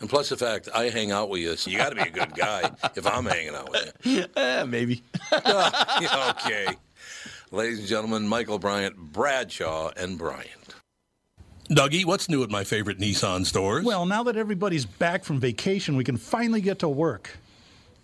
And plus the fact I hang out with you, so you got to be a good guy if I'm hanging out with you. Eh, maybe. Yeah, okay. Ladies and gentlemen, Michael Bryant, Bradshaw, and Bryant. Dougie, what's new at my favorite Nissan stores? Well, now that everybody's back from vacation, we can finally get to work.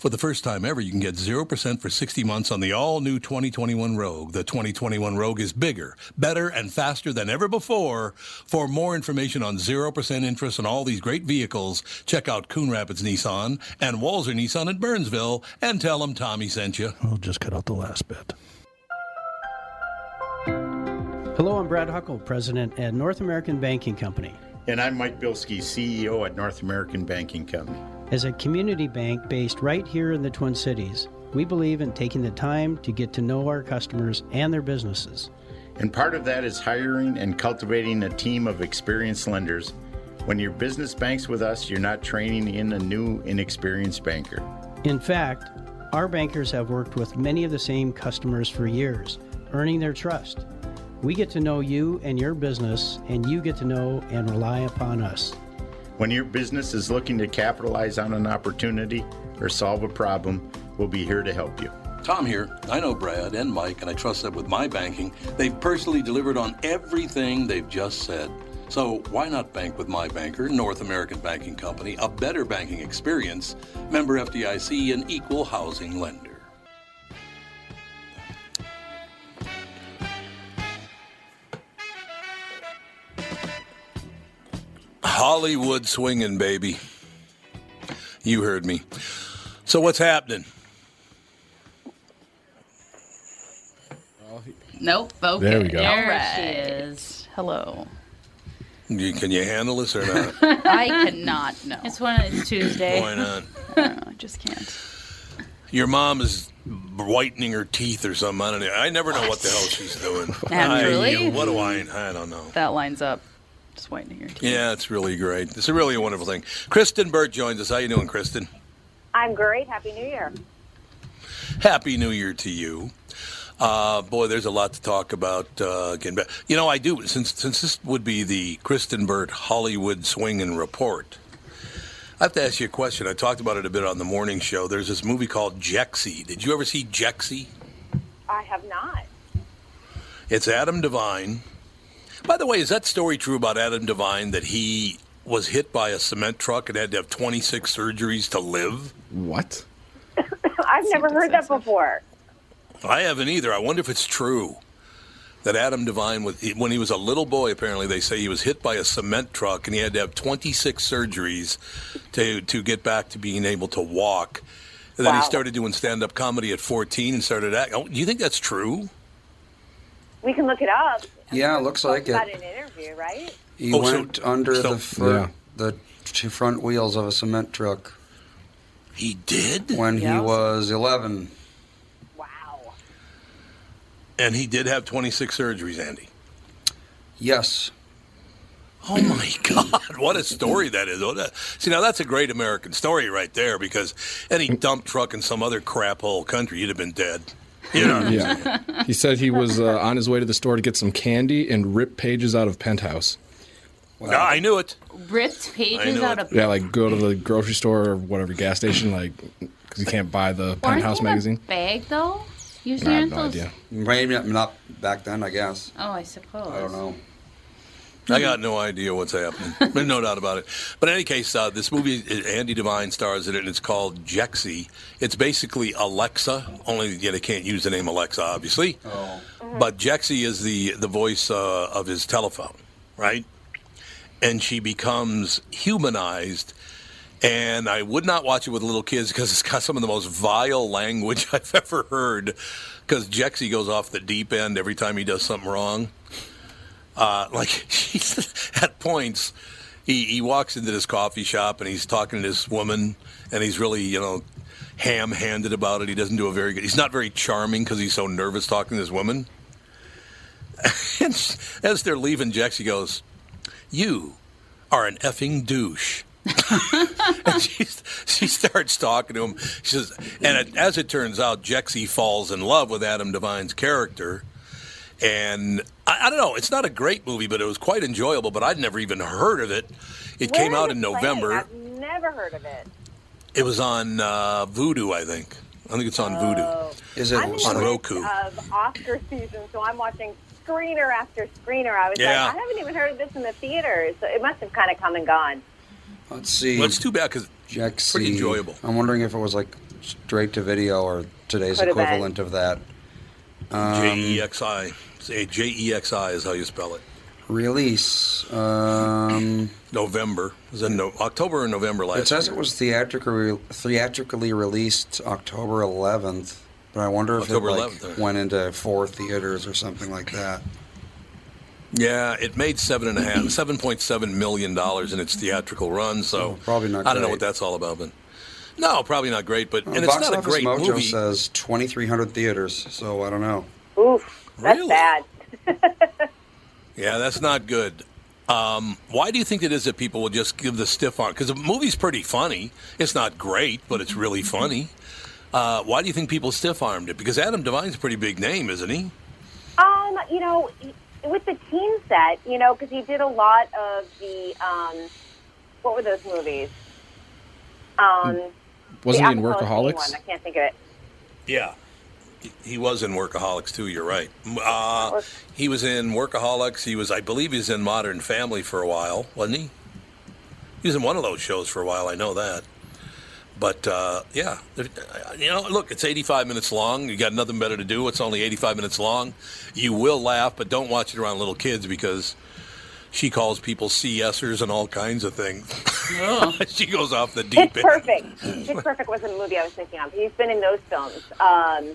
For the first time ever, you can get 0% for 60 months on the all-new 2021 Rogue. The 2021 Rogue is bigger, better, and faster than ever before. For more information on 0% interest on all these great vehicles, check out Coon Rapids Nissan and Walser Nissan at Burnsville and tell them Tommy sent you. We'll just cut out the last bit. Hello, I'm Brad Huckle, President at North American Banking Company. And I'm Mike Bilski, CEO at North American Banking Company. As a community bank based right here in the Twin Cities, we believe in taking the time to get to know our customers and their businesses. And part of that is hiring and cultivating a team of experienced lenders. When your business banks with us, you're not training in a new, inexperienced banker. In fact, our bankers have worked with many of the same customers for years, earning their trust. We get to know you and your business, and you get to know and rely upon us. When your business is looking to capitalize on an opportunity or solve a problem, we'll be here to help you. Tom here. I know Brad and Mike, and I trust that with my banking, they've personally delivered on everything they've just said. So why not bank with my banker, North American Banking Company, a better banking experience, member FDIC, an equal housing lender. Hollywood swinging, baby. You heard me. So what's happening? Nope. Okay. There we go. There right. she is. Hello. You- Can you handle this or not? I cannot. No. It's one. It's Tuesday. Why not? I just can't. Your mom is whitening her teeth or something. I don't know. I never know what the hell she's doing. Naturally. I, what do I? I don't know. That lines up. Just whitening your teeth. Yeah, it's really great. It's a really wonderful thing. Kristen Burt joins us. How you doing, Kristen? I'm great. Happy New Year. Happy New Year to you. Uh, boy, there's a lot to talk about. Uh, again, but you know, I do since since this would be the Kristen Burt Hollywood Swinging Report. I have to ask you a question. I talked about it a bit on the morning show. There's this movie called Jexi. Did you ever see Jexi? I have not. It's Adam Devine. By the way, is that story true about Adam Devine that he was hit by a cement truck and had to have 26 surgeries to live? What? I've never heard that before. I haven't either. I wonder if it's true. that Adam Devine, was, when he was a little boy, apparently they say he was hit by a cement truck and he had to have 26 surgeries to to get back to being able to walk. And then he started doing stand up comedy at 14 and started acting. Oh, do you think that's true? We can look it up. Yeah, it looks like it. Got it. an interview, right? He Oh, so- went under so- the fr- Yeah. the two front wheels of a cement truck He did? when he was 11. Wow. And he did have 26 surgeries, Andy. Yes. Oh my God! What a story that is. Oh, that- See, now that's a great American story right there. Because any dump truck in some other crap hole country, you'd have been dead. You know. Yeah. he said he was uh, on his way to the store to get some candy and rip pages out of Penthouse. No, I knew it. Ripped pages out it. of. Yeah, like go to the grocery store or whatever gas station, like because you can't buy the Weren't Penthouse they a magazine. bag though. Usually I have aren't no those. idea. Maybe not- not back then, I guess. Oh, I suppose. I don't know. I got no idea what's happening. There's no doubt about it. But in any case, uh, this movie, uh, Andy Devine stars in it, and it's called Jexi. It's basically Alexa, only yeah, they can't use the name Alexa, obviously. Oh. But Jexi is the, the voice uh, of his telephone, right? And she becomes humanized. And I would not watch it with little kids because it's got some of the most vile language I've ever heard. Because Jexi goes off the deep end every time he does something wrong. Uh, like he's at points, he, he walks into this coffee shop and he's talking to this woman, and he's really you know ham-handed about it. He doesn't do a very good. He's not very charming because he's so nervous talking to this woman. and as they're leaving, Jexi goes, "You are an effing douche." and she, she starts talking to him. She says, and it, as it turns out, Jexi falls in love with Adam Devine's character. And I, I don't know, it's not a great movie, but it was quite enjoyable. But I'd never even heard of it. It Where came out it in playing? November. I've never heard of it. It was on uh, Vudu, I think. I think it's on Vudu. Oh. Is it I'm on midst Roku? of Oscar season, so I'm watching screener after screener. I was Yeah. like, I haven't even heard of this in the theaters. So it must have kind of come and gone. Let's see. Well, it's too bad because Jexi. pretty enjoyable. I'm wondering if it was like straight to video or today's Could equivalent of that. Um, J E X I. Say J E X I is how you spell it. Release. Um, November. It was in no, October or November last it says year. it was theatrically theatrically released October 11th, but I wonder if October it like, 11th, huh? went into four theaters or something like that. Yeah, it made seven and a half, seven point seven million dollars in its theatrical run. So Oh, probably not I don't know what that's all about, but no, probably not great. But Uh, and it's Box not a Office great Mojo movie. says 2,300 theaters, so I don't know. Oof, that's Really? bad. Yeah, that's not good. Um, why do you think it is that people will just give the stiff arm? Because the movie's pretty funny. It's not great, but it's really funny. Uh, why do you think people stiff armed it? Because Adam Devine's a pretty big name, isn't he? Um, you know, with the teen set, you know, because he did a lot of the um, what were those movies? Um, Wasn't the he in Workaholics? One. I can't think of it. Yeah. He- He was in Workaholics too. You're right. Uh, he was in Workaholics. He was, I believe, he was in Modern Family for a while, wasn't he? He was in one of those shows for a while. I know that. But uh, yeah, you know, look, it's 85 minutes long. You got nothing better to do. It's only 85 minutes long. You will laugh, but don't watch it around little kids because she calls people CSers and all kinds of things. she goes off the deep Pitch end. Perfect. Pitch Perfect was the movie I was thinking of. He's been in those films. Um,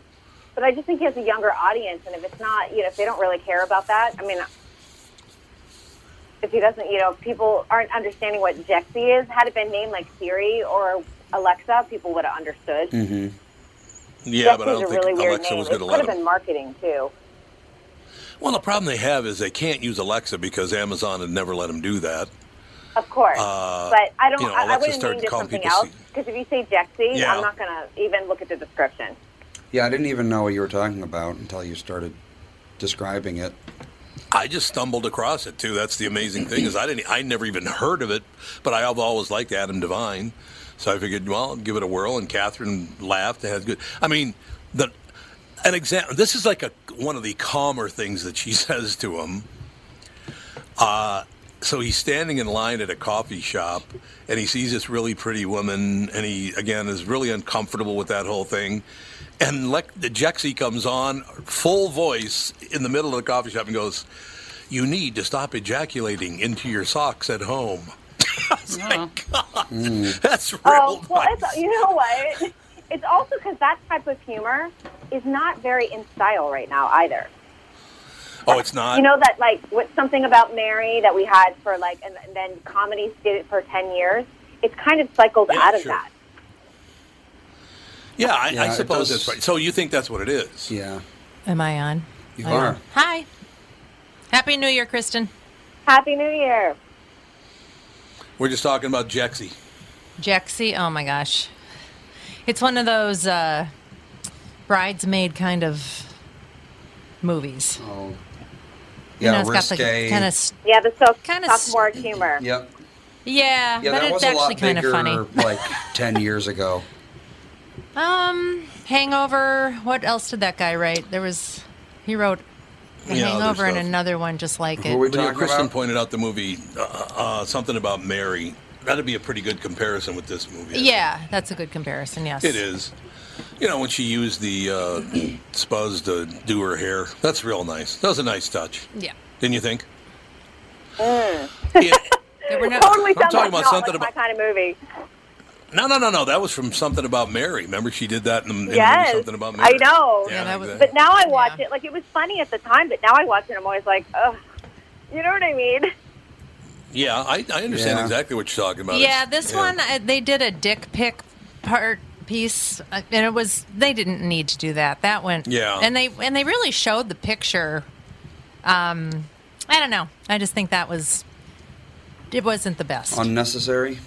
but I just think he has a younger audience, and if it's not, you know, if they don't really care about that, I mean, if he doesn't, you know, if people aren't understanding what Jexi is, had it been named like Siri or Alexa, people would have understood. Mm-hmm. Yeah, but I Jexi's don't a think really weird Alexa name. was It going to could let have been marketing too. Well, the problem they have is they can't use Alexa because Amazon had never let them do that. Of course, Uh, but I don't. you know, I, I Alexa would have started named it calling something people else because if you say Jexi, Yeah. I'm not going to even look at the description. Yeah, I didn't even know what you were talking about until you started describing it. I just stumbled across it too. That's the amazing thing is I didn't. I never even heard of it, but I have always liked Adam Devine, so I figured, well, I'll give it a whirl. And Catherine laughed. It had good. I mean, the an example. This is like a one of the calmer things that she says to him. Uh, so he's standing in line at a coffee shop and he sees this really pretty woman and he again is really uncomfortable with that whole thing and like the Jexi comes on full voice in the middle of the coffee shop and goes you need to stop ejaculating into your socks at home I was like, God, mm. that's oh, real Oh, well, nice. it's, you know what? It's also because that type of humor is not very in style right now either. oh it's not You know that like what something about Mary that we had for like, and, and then comedies did it for ten years. It's kind of cycled Yeah, out of sure. that. Yeah I, Yeah, I it suppose does- that's right so you think that's what it is Yeah. Am I on? You I are. am. Hi. Happy New Year, Kristen. Happy New Year. we're just talking about Jexi Jexi. Oh my gosh. It's one of those uh, bridesmaid kind of movies. Oh. You Yeah, know, it's got the risque. kind of Yeah, the so- Kinda s- sophomore humor. Yep. yeah, Yeah, but that it's was a actually lot kind of bigger funny. like 10 years ago. Um, Hangover. What else did that guy write? There was he wrote a Yeah, other Hangover and stuff. another one just like it. are we But, talking Kristen about? pointed out the movie, uh, uh, something about Mary. That'd be a pretty good comparison with this movie. I Yeah, that's a good comparison. Yes. It is. You know, when she used the uh, spuzz to do her hair, that's real nice. That was a nice touch, Yeah, didn't you think? Mm. Yeah. there were no. Totally I'm sounds talking like about not something like about- my kind of movie. No, no, no, no. That was from something about Mary. Remember, she did that in the, in Yes, movie Something About Mary. I know. Yeah, that was- But now I watch Yeah. it like it was funny at the time, but now I watch it, and I'm always like, ugh. You know what I mean? yeah, I, I understand Yeah. exactly what you're talking about. Yeah, It's- this yeah. one uh, they did a dick pic part piece, uh, and it was they didn't need to do that. That went Yeah. and they and they really showed the picture. Um, I don't know. I just think that was it wasn't the best. Unnecessary.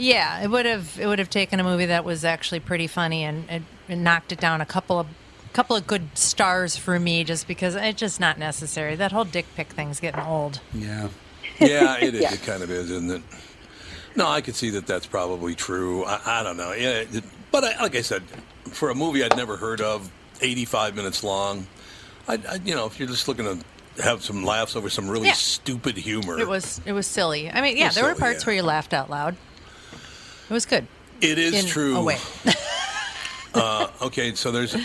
Yeah, it would have it would have taken a movie that was actually pretty funny and it, it knocked it down a couple of couple of good stars for me just because it's just not necessary. That whole dick pic thing's getting old. Yeah. Yeah, it is. Yeah. It kind of is, isn't it? No, I could see that that's probably true. I, I don't know. Yeah, it, but I, like I said, for a movie I'd never heard of, 85 minutes long, I, I, you know, if you're just looking to have some laughs over some really Yeah. stupid humor, It was it was silly. I mean, yeah, was there were parts yeah. where you laughed out loud. It was good. it is in true. a way. Uh, okay, so there's.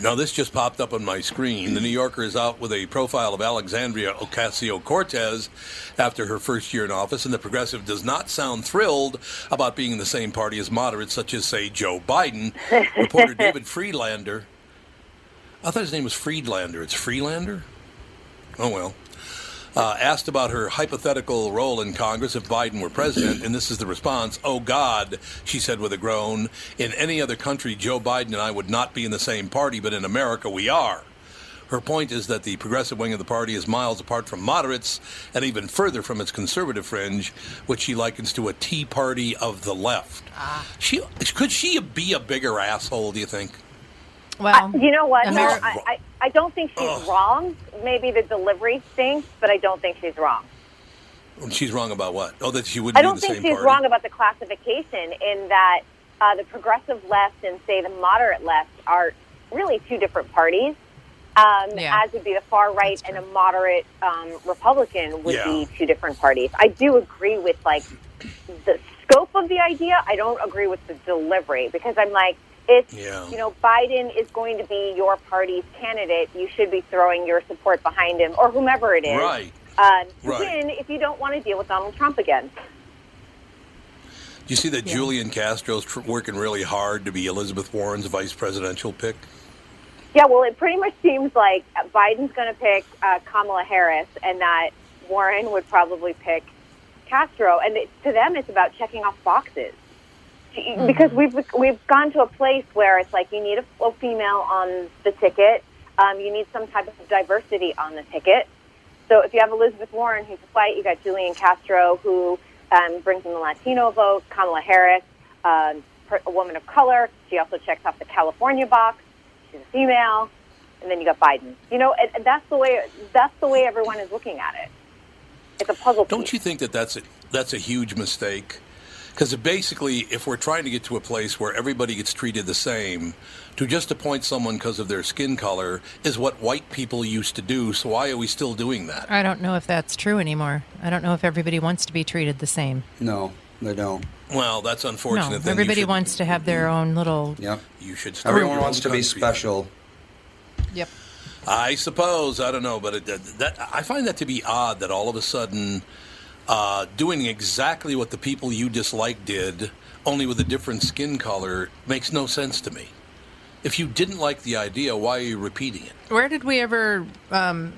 Now, this just popped up on my screen. The New Yorker is out with a profile of Alexandria Ocasio Cortez after her first year in office, and the progressive does not sound thrilled about being in the same party as moderates such as, say, Joe Biden. Reporter David Friedlander. I thought his name was Friedlander. It's Freelander? Oh, well. Uh, asked about her hypothetical role in Congress if Biden were president, and this is the response Oh, God, she said with a groan. In any other country, Joe Biden and I would not be in the same party, but in America, we are. Her point is that the progressive wing of the party is miles apart from moderates and even further from its conservative fringe, which she likens to a tea party of the left. She could she be a bigger asshole? Do you think? Well, You know what? No, I, I, I don't think she's wrong. Maybe the delivery stinks, but I don't think she's wrong. She's wrong about what? Oh, that she wouldn't I be in don't the think same she's party. wrong about the classification in that uh, the progressive left and, say, the moderate left are really two different parties. Um, Yeah. As would be the far right and a moderate um, Republican would Yeah. be two different parties. I do agree with like the scope of the idea. I don't agree with the delivery because I'm like, if Yeah. you know Biden is going to be your party's candidate, you should be throwing your support behind him or whomever it is. Right. Uh, to Right. win if you don't want to deal with Donald Trump again. Do you see that Julian Castro's tr- working really hard to be Elizabeth Warren's vice presidential pick? Yeah, well, it pretty much seems like Biden's going to pick uh, Kamala Harris, and that Warren would probably pick Castro. And it, to them, it's about checking off boxes because we've we've gone to a place where it's like you need a, a female on the ticket, um, you need some type of diversity on the ticket. So if you have Elizabeth Warren, who's a white, you got Julian Castro, who um, brings in the Latino vote, Kamala Harris, um, a woman of color. She also checks off the California box. She's a female, and then you got Biden. You know, and, and that's the way that's the way everyone is looking at it. It's a puzzle. Don't you think that that's a, that's a huge mistake? Because basically, if we're trying to get to a place where everybody gets treated the same, to just appoint someone because of their skin color is what white people used to do. So why are we still doing that? I don't know if that's true anymore. I don't know if everybody wants to be treated the same. No, they don't. Well, that's No, unfortunate. Then everybody should- wants to have their mm-hmm. own little. Yep. You should. start Everyone wants to be country. special. Yep. I suppose I don't know, but it, that, that I find that to be odd that all of a sudden, uh, doing exactly what the people you dislike did, only with a different skin color, makes no sense to me. If you didn't like the idea, why are you repeating it? Where did we ever, um,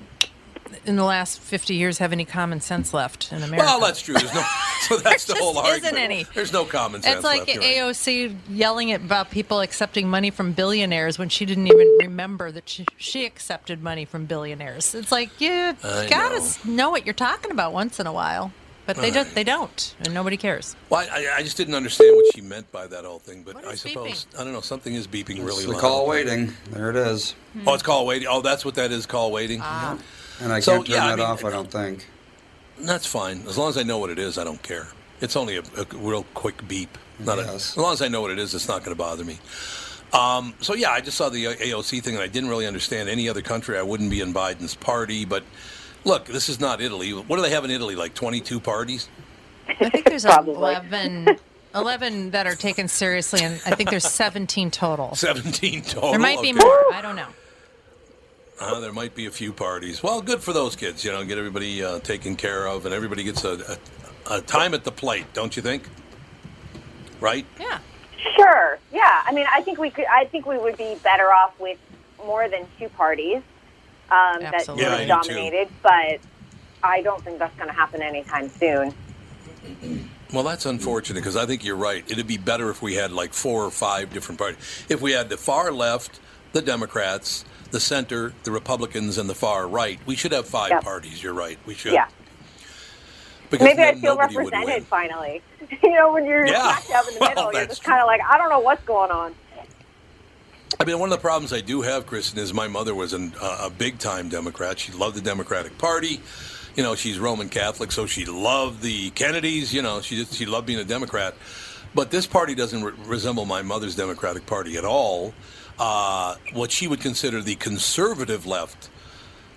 in the last 50 years, have any common sense left in America? Well, that's true. There's no, so that's the There whole just argument. isn't any. There's no common sense It's like left. you're right. AOC yelling at, about people accepting money from billionaires when she didn't even remember that she, she accepted money from billionaires. It's like you I gotta know. know what you're talking about once in a while, but they don't. They don't, and nobody cares. Well, I, I just didn't understand what she meant by that whole thing, but I is suppose I don't know. Something is beeping really the loud. call waiting. There it is. Oh, it's call waiting. Oh, that's what that is. Call waiting. Ah. And I So, can't turn yeah, I mean- off, I don't think. That's fine. As long as I know what it is, I don't care. It's only a, a real quick beep. Not a, as long as I know what it is, it's not going to bother me. Um, so yeah, I just saw the AOC thing, and I didn't really understand any other country. I wouldn't be in Biden's party, but look, this is not Italy. What do they have in Italy? Like twenty-two parties? I think there's 11, 11 that are taken seriously, and I think there's 17 total. Seventeen total. There might be Okay. more. I don't know. Uh, there might be a few parties. Well, good for those kids. You know, get everybody uh, taken care of, and everybody gets a, a, a time at the plate. Don't you think? Right? Yeah. Sure. Yeah. I mean, I think we could. I think we would be better off with more than two parties um, that Absolutely. Yeah, I really too. dominated. But I don't think that's going to happen anytime soon. Well, that's unfortunate because I think you're right. It'd be better if we had like four or five different parties. If we had the far left, the Democrats, the center, the Republicans, and the far right, we should have five Yep. parties. You're right. We should. Yeah. Because Maybe I'd feel represented finally. you know, when you're Yeah. smack dab in the Well, middle, you're just kind of like, I don't know what's going on. I mean, one of the problems I do have, Kristen, is my mother was an, uh, a big time Democrat. She loved the Democratic Party. You know, she's Roman Catholic, so she loved the Kennedys. You know, she just, she loved being a Democrat. But this party doesn't re- resemble my mother's Democratic Party at all. Uh, what she would consider the conservative left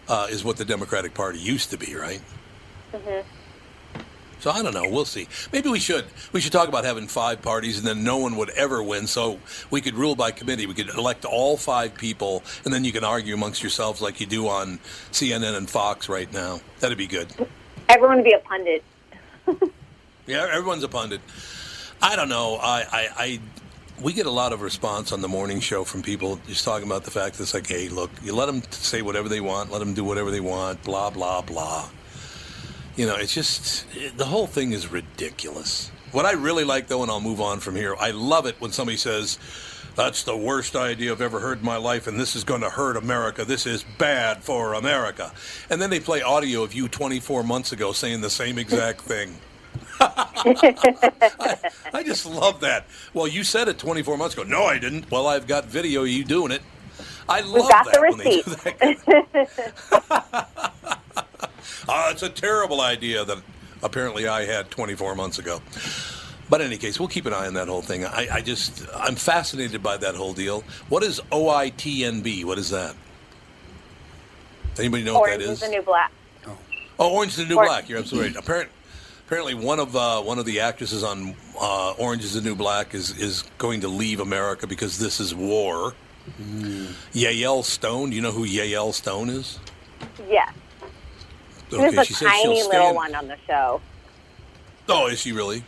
uh, is what the Democratic Party used to be, right? So I don't know. We'll see. Maybe we should. We should talk about having five parties, and then no one would ever win. So we could rule by committee. We could elect all five people, and then you can argue amongst yourselves like you do on CNN and Fox right now. That'd be good. Everyone would be a pundit. Yeah, everyone's a pundit. I don't know. I, I, I we get a lot of response on the morning show from people just talking about the fact that it's like, hey, look, you let them say whatever they want, let them do whatever they want, blah blah blah. You know, it's just the whole thing is ridiculous. What I really like, though, and I'll move on from here, I love it when somebody says, That's the worst idea I've ever heard in my life, and this is going to hurt America. This is bad for America. And then they play audio of you 24 months ago saying the same exact thing. I, I just love that. Well, you said it 24 months ago. No, I didn't. Well, I've got video of you doing it. I love got that the when they do that. Uh, it's a terrible idea that apparently I had 24 months ago. But in any case, we'll keep an eye on that whole thing. I, I just, I'm fascinated by that whole deal. What is OITNB? What is that? Anybody know what that is? Orange that is is? the new black. Oh, Orange is the New Or- Black. You're absolutely right. Apparent, apparently, one of uh, one of the actresses on uh, Orange is the New Black is is going to leave America because this is war. Yael Stone. Do you know who Yael Stone is? Yes. She Okay, was a she'll tiny little in- one on the show. Oh, is she really?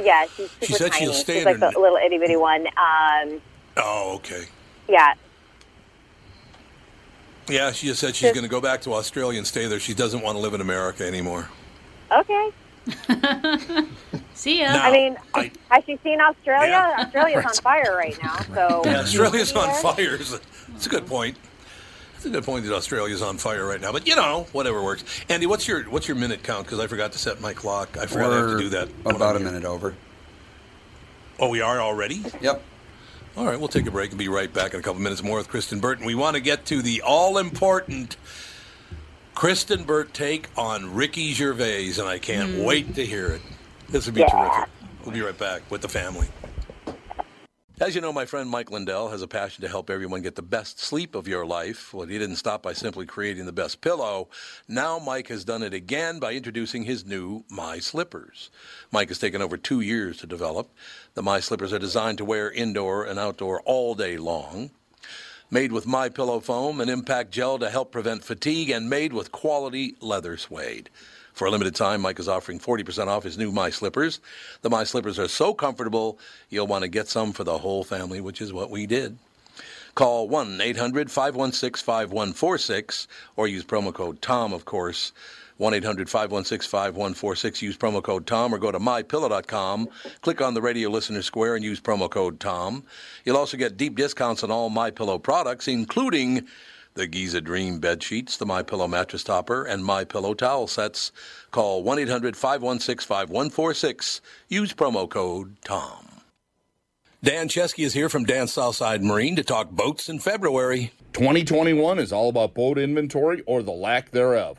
Yeah, she's super She said tiny. she'll stay she's like her- the little itty bitty one. Um, Oh, okay. yeah. Yeah, she just said she's going to go back to Australia and stay there. She doesn't want to live in America anymore. Okay. See ya. Now, I mean, I- has she seen Australia? Yeah. Australia's on fire right now. So Yeah, Australia's on fire. It's a good point. It's a good point that Australia's on fire right now. But you know, whatever works. Andy, what's your what's your minute count? Because I forgot to set my clock. I forgot I have to do that. about a here. minute over. Oh, we are already. Yep. All right, we'll take a break and be right back in a couple minutes more with Kristen Burton. We want to get to the all important Kristen Burt take on Ricky Gervais, and I can't hmm. wait to hear it. This would be Yeah. terrific. We'll be right back with the family. As you know, my friend Mike Lindell has a passion to help everyone get the best sleep of your life. Well, he didn't stop by simply creating the best pillow. Now Mike has done it again by introducing his new My Slippers. Mike has taken over two years to develop. The My Slippers are designed to wear indoor and outdoor all day long. Made with My Pillow foam and impact gel to help prevent fatigue, and made with quality leather suede. For a limited time, Mike is offering 40% off his new My Slippers. The My Slippers are so comfortable, you'll want to get some for the whole family, which is what we did. Call 1 800 516 5146 or use promo code TOM, of course. 1 800 516 5146. Use promo code TOM or go to mypillow.com. Click on the radio listener square and use promo code TOM. You'll also get deep discounts on all My Pillow products, including the Giza Dream bed sheets, the My Pillow mattress topper, and My Pillow towel sets. Call 1-800-516-5146. Use promo code TOM. Dan Chesky is here from Dan Southside Marine to talk boats in February. 2021 is all about boat inventory or the lack thereof.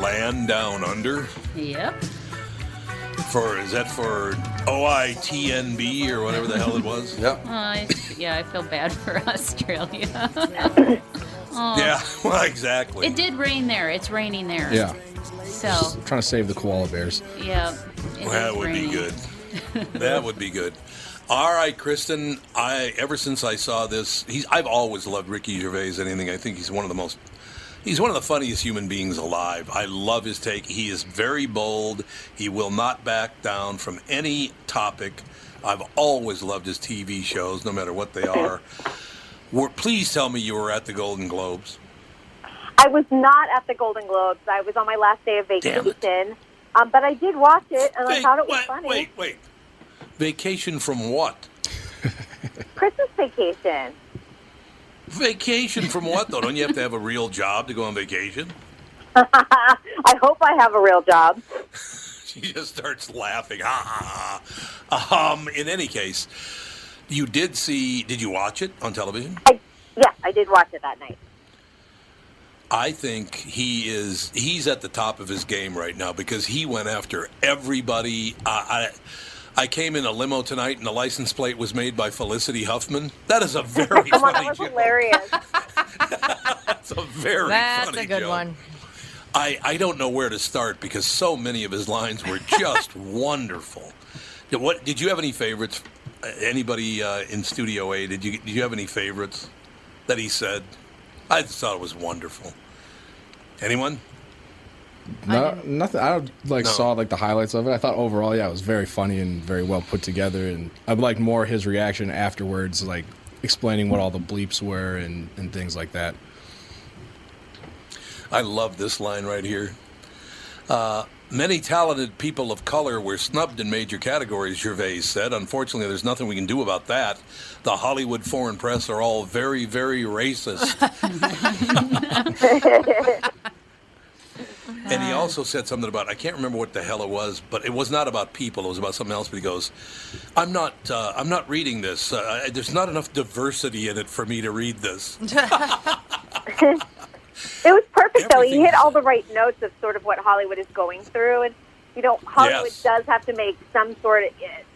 land down under? Yep. For is that for OITNB or whatever the hell it was? Yep. Uh, I, yeah, I feel bad for Australia. oh, Yeah, well, exactly. It did rain there. It's raining there. Yeah. So, I'm trying to save the koala bears. yeah. it Well, that is would raining. be good. that would be good. All right, Kristen. I ever since I saw this, he's I've always loved Ricky Gervais. Anything I think he's one of the most. He's one of the funniest human beings alive. I love his take. He is very bold. He will not back down from any topic. I've always loved his TV shows, no matter what they are. Were, please tell me you were at the Golden Globes. I was not at the Golden Globes. I was on my last day of vacation. Um, but I did watch it, and I thought it was wait, funny. wait, wait. Vacation from what? Christmas vacation. Vacation from what, though? Don't you have to have a real job to go on vacation? I hope I have a real job. She just starts laughing. Ha, ha, ha. Um, in any case, you did see, did you watch it on television? I, yeah, I did watch it that night. I think he is, he's at the top of his game right now because he went after everybody. I, I, I came in a limo tonight and the license plate was made by Felicity Huffman. That is a very Oh my funny God, that's joke. hilarious. That's a very That's funny a good joke. one. I, I don't know where to start because so many of his lines were just wonderful. Did, what did you have any favorites? Uh, Anybody uh, in Studio A? Did you did you have any favorites that he said? I just thought it was wonderful. Anyone? No, nothing. I like No. saw like the highlights of it. I thought overall, yeah, it was very funny and very well put together. And I liked more his reaction afterwards, like explaining what all the bleeps were and, and things like that. I love this line right here. Uh, many talented people of color were snubbed in major categories, Gervais said. Unfortunately, there's nothing we can do about that. The Hollywood foreign press are all very, very racist. And he also said something about I can't remember what the hell it was, but it was not about people. It was about something else. But he goes, "I'm not. Uh, I'm not reading this. Uh, there's not enough diversity in it for me to read this." It was perfect, though. He hit all the right notes of sort of what Hollywood is going through, and you know, Hollywood Yes. does have to make some sort of,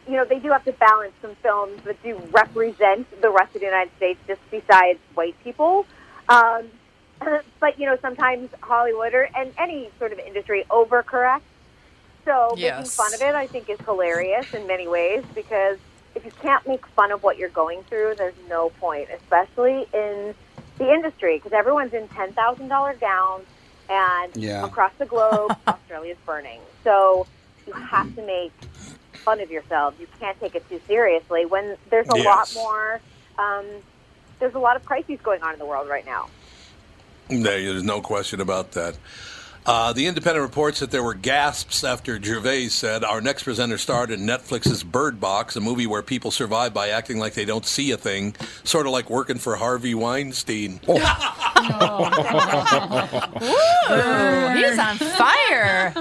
you know, they do have to balance some films that do represent the rest of the United States, just besides white people. Um, but you know, sometimes Hollywood or and any sort of industry overcorrects. So making fun of it, I think, is hilarious in many ways because if you can't make fun of what you're going through, there's no point, especially in the industry, because everyone's in ten thousand dollar gowns, and Yeah. across the globe, Australia's burning. So you have to make fun of yourselves. You can't take it too seriously when there's a lot more. Um, there's a lot of crises going on in the world right now. There- There's no question about that. Uh, the Independent reports that there were gasps after Gervais said our next presenter starred in Netflix's Bird Box, a movie where people survive by acting like they don't see a thing, sort of like working for Harvey Weinstein. Ooh, he's on fire.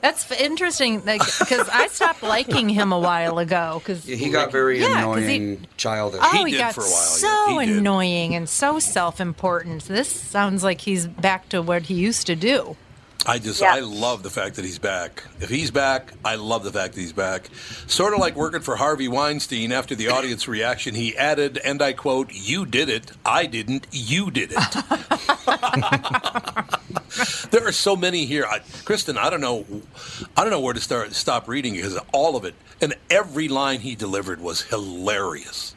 That's f- interesting because I stopped liking him a while ago. Because Yeah, he got very Yeah, 'cause he- annoying, childish. Oh, he, got for a while. so annoying and so self-important. This sounds like he's back to what he used to do. I just, Yeah. I love the fact that he's back. If he's back, I love the fact that he's back. Sort of like working for Harvey Weinstein after the audience reaction, he added, and I quote, You did it. I didn't. You did it. there are so many here. I, Kristen, I don't know, I don't know where to start. Stop reading because all of it and every line he delivered was hilarious.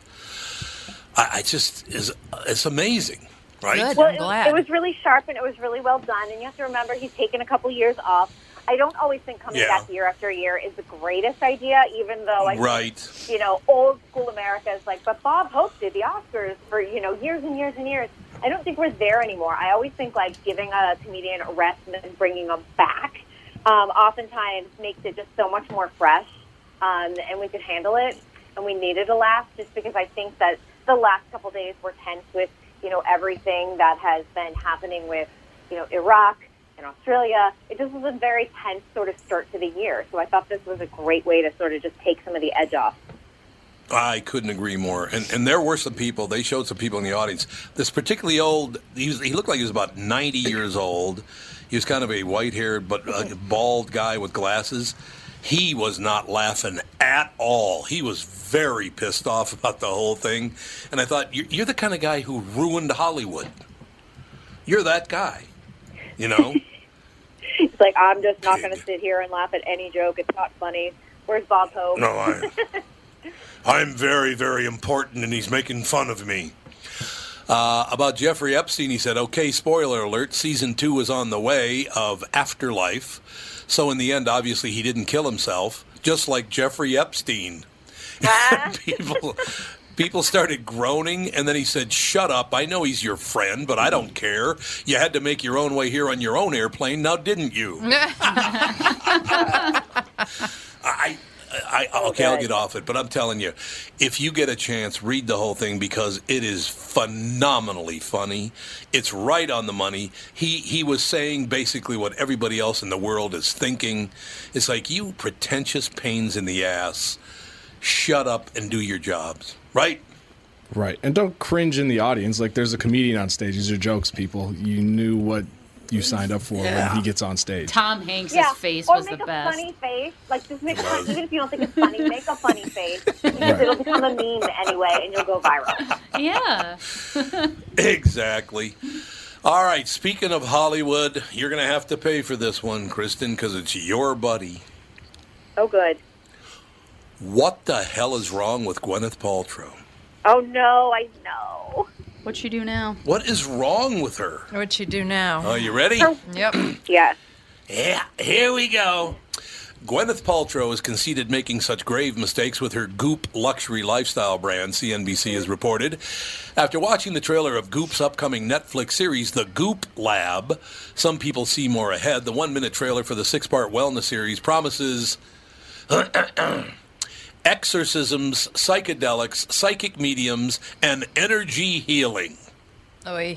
I, I just is it's amazing, right? well, it, it was really sharp and it was really well done. And you have to remember, he's taken a couple years off. I don't always think coming Yeah. back year after year is the greatest idea, even though I Right. think, you know, old school America is like, but Bob Hope did the Oscars for, you know, years and years and years. I don't think we're there anymore. I always think like giving a comedian a rest and then bringing them back um, oftentimes makes it just so much more fresh um, and we could handle it and we needed a laugh just because I think that the last couple days were tense with you know everything that has been happening with you know Iraq and Australia. It just was a very tense sort of start to the year. So I thought this was a great way to sort of just take some of the edge off. I couldn't agree more. And and there were some people. They showed some people in the audience. This particularly old. He, was, he looked like he was about ninety years old. He was kind of a white-haired but uh, bald guy with glasses. He was not laughing at all. He was very pissed off about the whole thing. And I thought, you're, you're the kind of guy who ruined Hollywood. You're that guy. You know. It's like I'm just not going to sit here and laugh at any joke. It's not funny. Where's Bob Hope? No, I- I'm very, very important, and he's making fun of me. Uh, about Jeffrey Epstein, he said, okay, spoiler alert, season two is on the way of Afterlife. So, in the end, obviously, he didn't kill himself, just like Jeffrey Epstein. people, people started groaning, and then he said, shut up. I know he's your friend, but I don't care. You had to make your own way here on your own airplane, now didn't you? I, I oh, okay, I'll get off it, but I'm telling you, if you get a chance, read the whole thing because it is phenomenally funny. It's right on the money. He he was saying basically what everybody else in the world is thinking. It's like you pretentious pains in the ass. Shut up and do your jobs, right? Right. And don't cringe in the audience. Like there's a comedian on stage. These are jokes, people. You knew what you signed up for Yeah. when he gets on stage. Tom Hanks' yeah. face or was make the a best. funny face. Like just make a funny, even if you don't think it's funny, make a funny face because it'll become a meme anyway, and you'll go viral. Yeah. Exactly. All right. Speaking of Hollywood, you're going to have to pay for this one, Kristen, because it's your buddy. Oh, good. What the hell is wrong with Gwyneth Paltrow? Oh no, I know. What you do now? What is wrong with her? What you do now? Are you ready? Oh. Yep. Yes. Yeah, here we go. Gwyneth Paltrow has conceded making such grave mistakes with her Goop luxury lifestyle brand, CNBC has reported. After watching the trailer of Goop's upcoming Netflix series, The Goop Lab, some people see more ahead. The one minute trailer for the six part wellness series promises exorcisms, psychedelics, psychic mediums, and energy healing. Oy.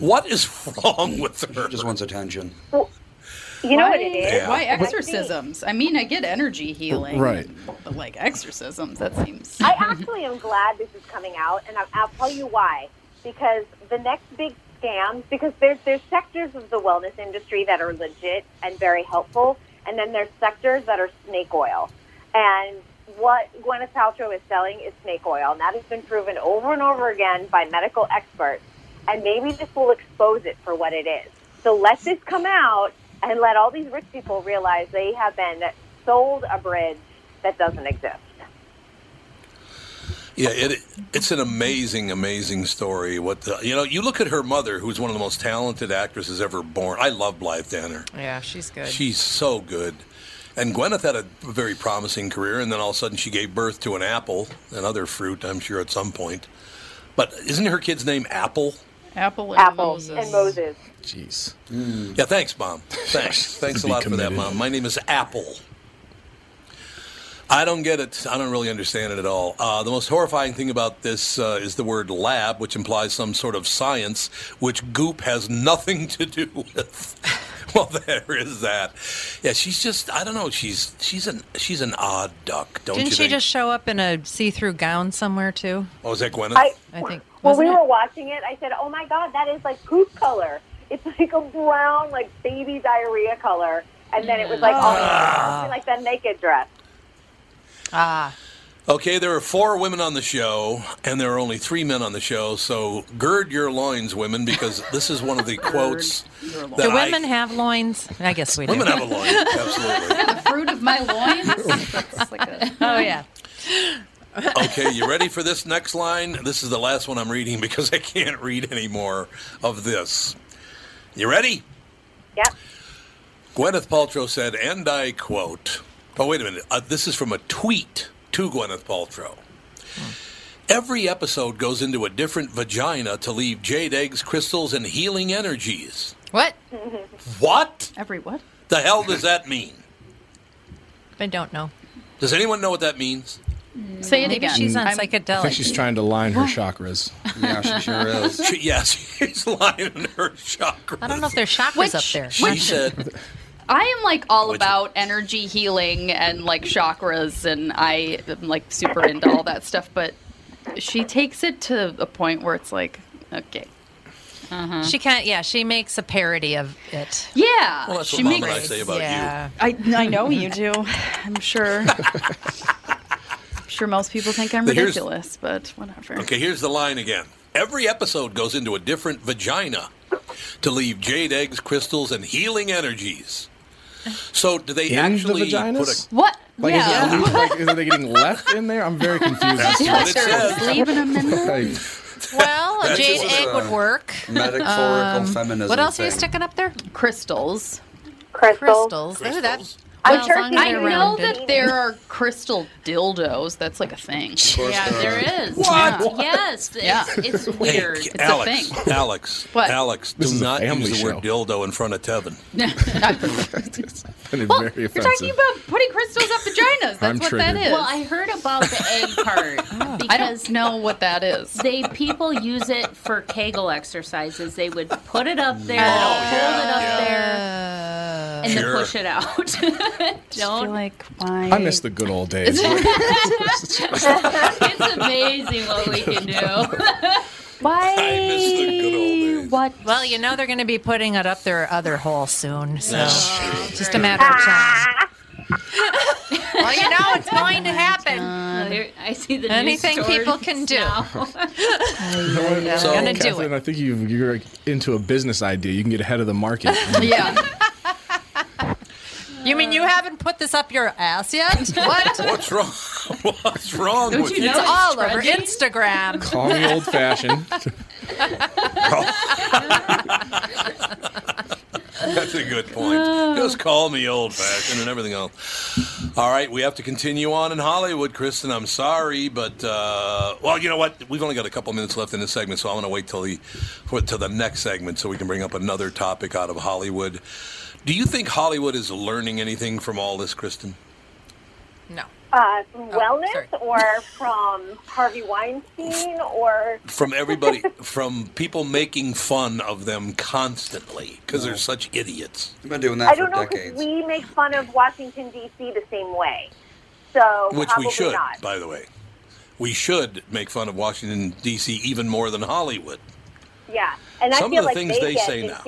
What is wrong with her? Just wants attention. You know why, what it is? Yeah. Why exorcisms? I mean, I get energy healing. Right. But like exorcisms, that seems. I actually am glad this is coming out, and I'll, I'll tell you why. Because the next big scam, because there's there's sectors of the wellness industry that are legit and very helpful, and then there's sectors that are snake oil. And what Gwyneth Paltrow is selling is snake oil, and that has been proven over and over again by medical experts. And maybe this will expose it for what it is. So let this come out and let all these rich people realize they have been sold a bridge that doesn't exist. Yeah, it it's an amazing, amazing story. What the, you know, you look at her mother, who's one of the most talented actresses ever born. I love Blythe Danner. Yeah, she's good. She's so good. And Gwyneth had a very promising career, and then all of a sudden she gave birth to an apple, another fruit, I'm sure, at some point. But isn't her kid's name Apple? Apple and Apple Moses. and Moses. Jeez. Yeah, thanks, Mom. Thanks. thanks a be lot for that. Mom. My name is Apple. I don't get it. I don't really understand it at all. Uh, the most horrifying thing about this uh, is the word lab, which implies some sort of science, which Goop has nothing to do with. well, there is that. Yeah, she's just. I don't know. She's she's an she's an odd duck, don't you? Didn't you she think? just show up in a see-through gown somewhere too? Oh, is that Gwyneth? I, I think. Well, we it? were watching it, I said, "Oh my god, that is like poop color. It's like a brown, like baby diarrhea color." And then it was like all Ah. like that naked dress. Ah, Okay, there are four women on the show, and there are only three men on the show. So gird your loins, women, because this is one of the quotes that do I- women have loins? I guess we do. women have a loin. Absolutely. the fruit of my loins. Like a, Oh yeah. Okay, you ready for this next line? This is the last one I'm reading because I can't read any more of this. You ready? Yep. Gwyneth Paltrow said, and I quote, oh, wait a minute. Uh, this is from a tweet to Gwyneth Paltrow. Every episode goes into a different vagina to leave jade eggs, crystals, and healing energies. What? What every what? the hell does that mean? I don't know. Does anyone know what that means? Say it Maybe again. she's on I'm- I psychedelics. think she's trying to line her chakras. Yeah, she sure is. She, yes, she's lining her chakras. I don't know if there's chakras Which- up there. She said, I am like all Which- about energy healing and like chakras, and I am like super into all that stuff. But she takes it to a point where it's like, okay, uh-huh. She can't. Yeah, she makes a parody of it. yeah, well, that's she what Mom makes. and I say about yeah. I I know you do. I'm sure. I'm sure most people think I'm But ridiculous, but whatever. Okay, here's the line again. Every episode goes into a different vagina to leave jade eggs, crystals, and healing energies. So, do they In the actually vaginas? put a What? Like, yeah. is, it, like, is they getting left in there? I'm very confused. as to That's what it says. leaving them in there. Well, a jade egg uh, would work. Metaphorical Um, feminism. What else are you sticking up there? Crystals. Crystals. Crystals. Ooh, that. Crystals. I'm well, sure as long she as I know that there are crystal dildos. That's like a thing. Yeah, there is. What? Yes, it's, Yeah. it's Hey, weird. It's a Alex, thing. Alex, What? Alex, do is not use the word dildo in front of Tevin. that is Well, very we're offensive. talking about putting crystals up vaginas. That's I'm what triggered. that is. Well, I heard about the egg part ah. I because don't know what that is. they people use it for Kegel exercises. They would put it up there, Oh, hold it up yeah. there, and Sure. then push it out. I Don't. like why? I miss the good old days. It's amazing what we can do. Why? I miss the good old days. What? Well, you know they're going to be putting it up their other hole soon, so That's true. it's just a matter of time. well, you know it's going to happen. There- I see the news Anything people can do. So- going do Catherine, it. I think you, you're into a business idea. You can get ahead of the market. Yeah. You mean you haven't put this up your ass yet? What? What's wrong? What's wrong Don't with you you? It's know all it's over? Instagram. Call me old fashioned. That's a good point. Just call me old fashioned and everything else. All right, we have to continue on in Hollywood, Kristen. I'm sorry, but uh, well, you know what? We've only got a couple minutes left in this segment, so I'm going to wait till the for, till the next segment so we can bring up another topic out of Hollywood. Do you think Hollywood is learning anything from all this, Kristen? No. Uh, from Oh, wellness sorry. or from Harvey Weinstein or From everybody, from people making fun of them constantly because they're such idiots. I've been doing I don't know because we make fun of Washington D.C. the same way. So Which we should, not. by the way. We should make fun of Washington, D.C. even more than Hollywood. Yeah, and I Some of feel the like things they, they get say now.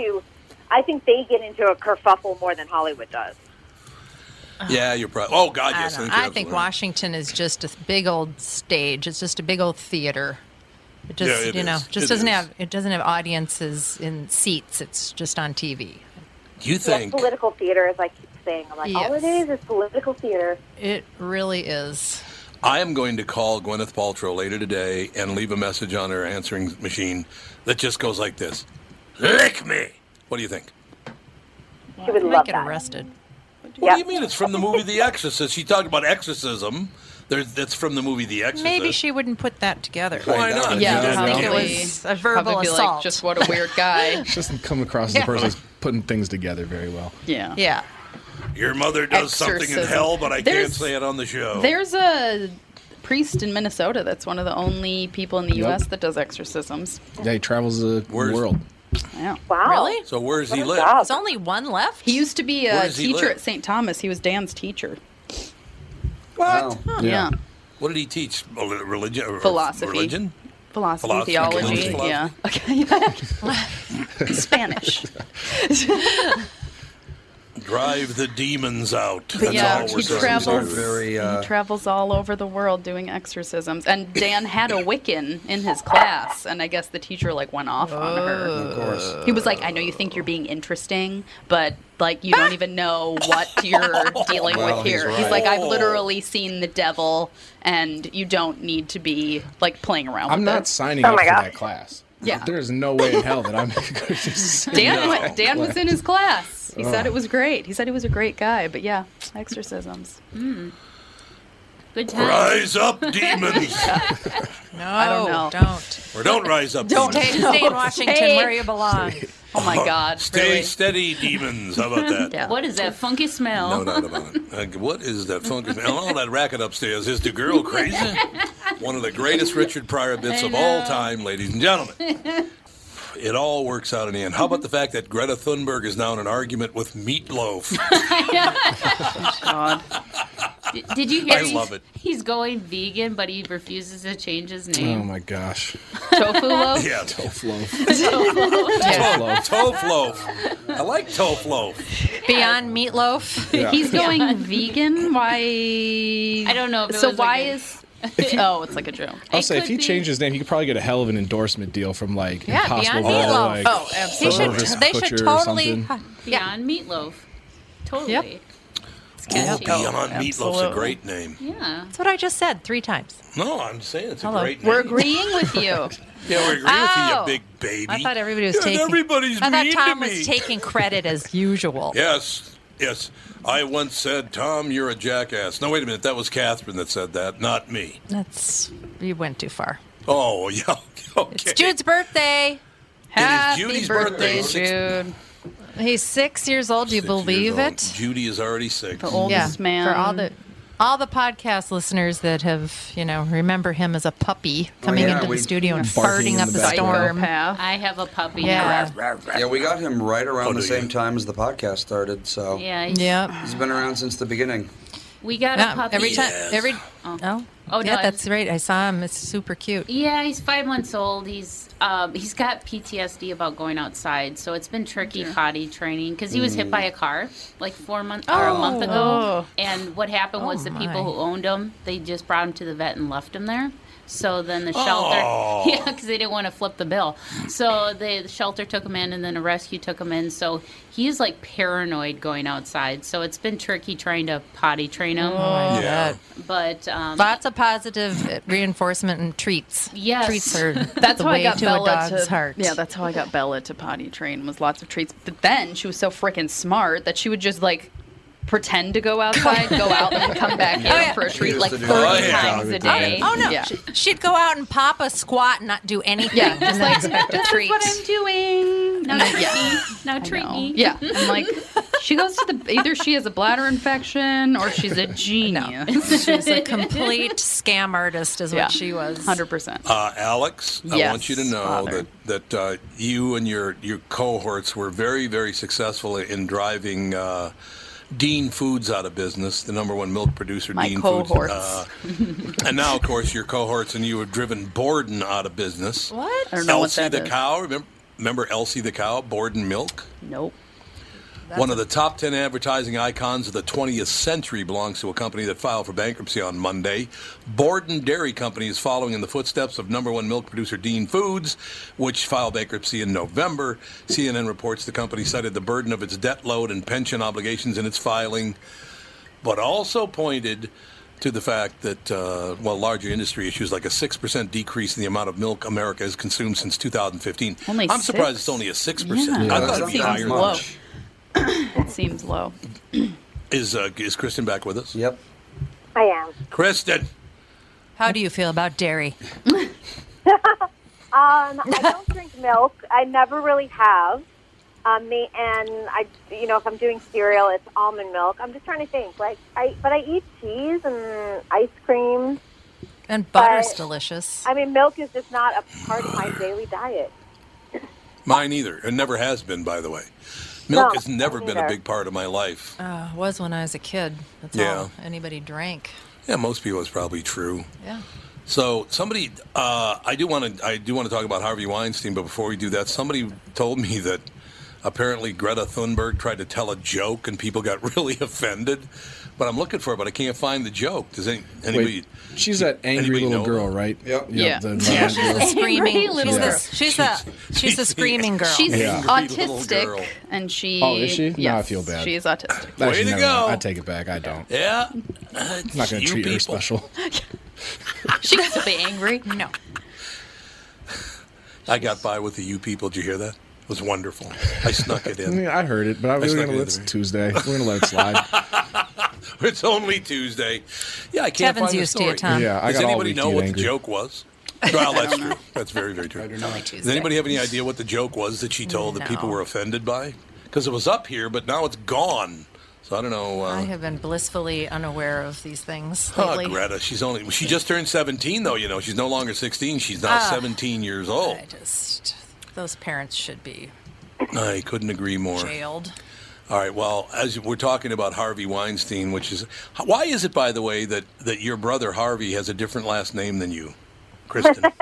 Into. I think they get into a kerfuffle more than Hollywood does. Yeah, you're probably. Oh, God, I, yes. don't- you're I think. Washington is just a big old stage. It's just a big old theater. It just Yeah, it you know just It doesn't is. have it doesn't have audiences in seats. It's just on TV. You Yes, think political theater, as I keep saying. I'm like, all it is is is political theater. It really is. I am going to call Gwyneth Paltrow later today and leave a message on her answering machine that just goes like this Lick me! What do you think? She would Might love get that. arrested. What do you mean? It's from the movie The Exorcist. She talked about exorcism. There's, that's from the movie The Exorcist. Maybe she wouldn't put that together. Why not? Yeah, Yeah, I think it was a verbal probably assault. like, just what a weird guy. She doesn't come across as Yeah. a person who's putting things together very well. yeah. yeah. Your mother does something in hell, but I can't say it on the show. There's a priest in Minnesota that's one of the only people in the Yep. U.S. that does exorcisms. Yeah, he travels the Where's- world. Yeah. Wow. Really? so where's he What a live? job. There's only one left. He used to be a teacher at St. Thomas. He was Dan's teacher. Wow. Yeah. What did he teach? Rel- Religion? or uh, Philosophy. Religion? Philosophy, Philosophy, theology. philosophy. Yeah. Okay. Spanish. Drive the demons out. That's yeah, all we're he travels. Very, uh, he travels all over the world doing exorcisms. And Dan had a Wiccan in his class, and I guess the teacher like went off on her. Of course. He was like, "I know you think you're being interesting, but like you don't even know what you're dealing Well, with here." He's, right. like, "I've literally seen the devil, and you don't need to be like playing around." I'm with not it. signing Oh up for God. that class. Yeah. There's no way in hell that I'm going to just sit Dan, in went- that Dan was in his class. He said Oh. it was great. He said he was a great guy. But yeah, exorcisms. Hmm. Good time. Rise up, demons! no, I don't know. don't. or don't rise up, Don't demons. Stay, stay in Washington Hey. where you belong. Oh my God! Stay really? steady, demons. How about that? Yeah. What is that funky smell? No doubt about it. Like, what is that funky smell? All that racket upstairs. Is the girl crazy? One of the greatest Richard Pryor bits of all time, ladies and gentlemen. It all works out in the end. How about the fact that Greta Thunberg is now in an argument with Meatloaf? God. D- Did you hear? I he's, love it. He's going vegan, but he refuses to change his name. Oh my gosh. Tofu loaf. Yeah, tofu loaf. Yeah. Tofu loaf. I like tofu loaf. Beyond meatloaf. Yeah. He's going vegan. Why? I don't know. If it So was why like a- is? Oh, it's like a joke. I'll It say if he be- changed his name, he could probably get a hell of an endorsement deal from like Yeah, Impossible Beyond Meatloaf. like Oh, They absolutely. should. They should or totally. something. Yeah. Beyond meatloaf? Totally. Yep. It's Oh, catchy. Beyond Meatloaf's a great name. Yeah. That's what I just said three times. No, I'm saying it's a great name. We're agreeing with you. Yeah, we're agreeing Oh. with you, you big baby. I thought everybody was Yeah, taking. Everybody's I thought mean Tom to me. was taking credit as usual. Yes, yes. I once said, Tom, you're a jackass. No, wait a minute. That was Catherine that said that, not me. That's you went too far. Oh, yeah. Okay. It's Jude's birthday. Happy Judy's birthday, birthday. Jude. He's six years old. Do you Six believe it? Judy is already six. The oldest man. For all the all the podcast listeners that have, you know, remember him as a puppy oh, coming yeah, into we- the studio and farting up the a storm. Psychopath. I have a puppy. Yeah. Yeah, we got him right around Oh, the same you? time as the podcast started, so Yeah. he's- Yep. he's been around since the beginning. We got a puppy. every time, Yes. every Oh. oh, Oh, no, yeah, I that's right. I saw him. It's super cute. Yeah, he's five months old. He's um, he's got PTSD about going outside, so it's been tricky potty training because he was hit by a car like four months or a month ago. Oh. And what happened was Oh, the people my. who owned him they just brought him to the vet and left him there. So then the Oh. shelter, yeah, because they didn't want to flip the bill. So the, the shelter took him in, and then a rescue took him in. So he's like paranoid going outside. So it's been tricky trying to potty train him. Oh my Yeah. God. But um, Lots of positive reinforcement and treats. Yes. treats are That's the how way I got to Bella a dog's to. heart. Yeah, that's how I got Bella to potty train. Was lots of treats. But then she was so freaking smart that she would just like pretend to go outside, go out, and then come back in for a treat like 30 times a day. Oh no, Yeah. She- she'd go out and pop a squat and not do anything. Yeah, just like, expect a this is treat. what I'm doing. Now treat Yeah. me. Now treat me. Yeah, and like she goes to the either she has a bladder infection or she's a genius. She's a complete scam artist, is Yeah. what she was. Hundred percent. Uh, Alex, I want you to know Father. that that uh, you and your your cohorts were very very successful in driving. Uh, Dean Foods out of business, the number one milk producer. My Dean cohorts. Foods, uh, and now, of course, your cohorts and you have driven Borden out of business. What? I don't know what Elsie that the is. cow. Remember, remember Elsie the cow? Borden Milk. Nope. One of the top 10 advertising icons of the 20th century belongs to a company that filed for bankruptcy on Monday. Borden Dairy Company is following in the footsteps of number one milk producer Dean Foods, which filed bankruptcy in November. CNN reports the company cited the burden of its debt load and pension obligations in its filing, but also pointed to the fact that, uh, well, larger industry issues like a 6% decrease in the amount of milk America has consumed since 2015. Only I'm surprised it's only a 6%. Yeah. I thought it'd be higher. low. It seems low. Is uh, is Kristen back with us? Yep. I am. Kristen. How do you feel about dairy? Um, I don't drink milk. I never really have. Um, me and I, you know, if I'm doing cereal, it's almond milk. I'm just trying to think. Like, I, but I eat cheese and ice cream. And butter's But- delicious. I mean, milk is just not a part of my daily diet. Mine either. It never has been, by the way. Milk No, has never been a big part of my life. Uh, was when I was a kid. That's Yeah. all anybody drank. Yeah, most people is probably true. Yeah. So somebody, uh, I do want to, I do want to talk about Harvey Weinstein, but before we do that, somebody told me that apparently Greta Thunberg tried to tell a joke and people got really offended. But I'm looking for it, but I can't find the joke. Does any, anybody? Wait, she's that angry little know? girl, right? Yep. Yeah. the Yeah, violent She's girl. the screaming. Angry little She's the, girl. she's the she's the screaming girl. She's Yeah. Angry girl. autistic, and she. Oh, is she? Now Yes, I feel bad. She's is autistic. Actually, Way to never go. I take it back. I don't. Yeah. I'm uh, not going to You treat her special. She can still be angry. no. I got by with the you people. Did you hear that? It was wonderful. I snuck it I in. mean, I heard it, but I was That's going not to let it Tuesday. We're going to let it slide. It's only Tuesday. Yeah, I can't Kevin's find the used to it, story. Tom. Yeah, I Does got all anybody week know what angry. the joke was? Well, that's true. That's very, very true. Only Does anybody have any idea what the joke was that she told that people No. were offended by? Because it was up here, but now it's gone. So I don't know. I Uh, have been blissfully unaware of these things oh, lately. Greta, she's only she just turned 17 though. You know, she's no longer 16. She's now Ah. 17 years old. I just those parents should be I couldn't agree more. jailed. All right. Well, as we're talking about Harvey Weinstein, which is why is it, by the way, that that your brother Harvey has a different last name than you, Kristen?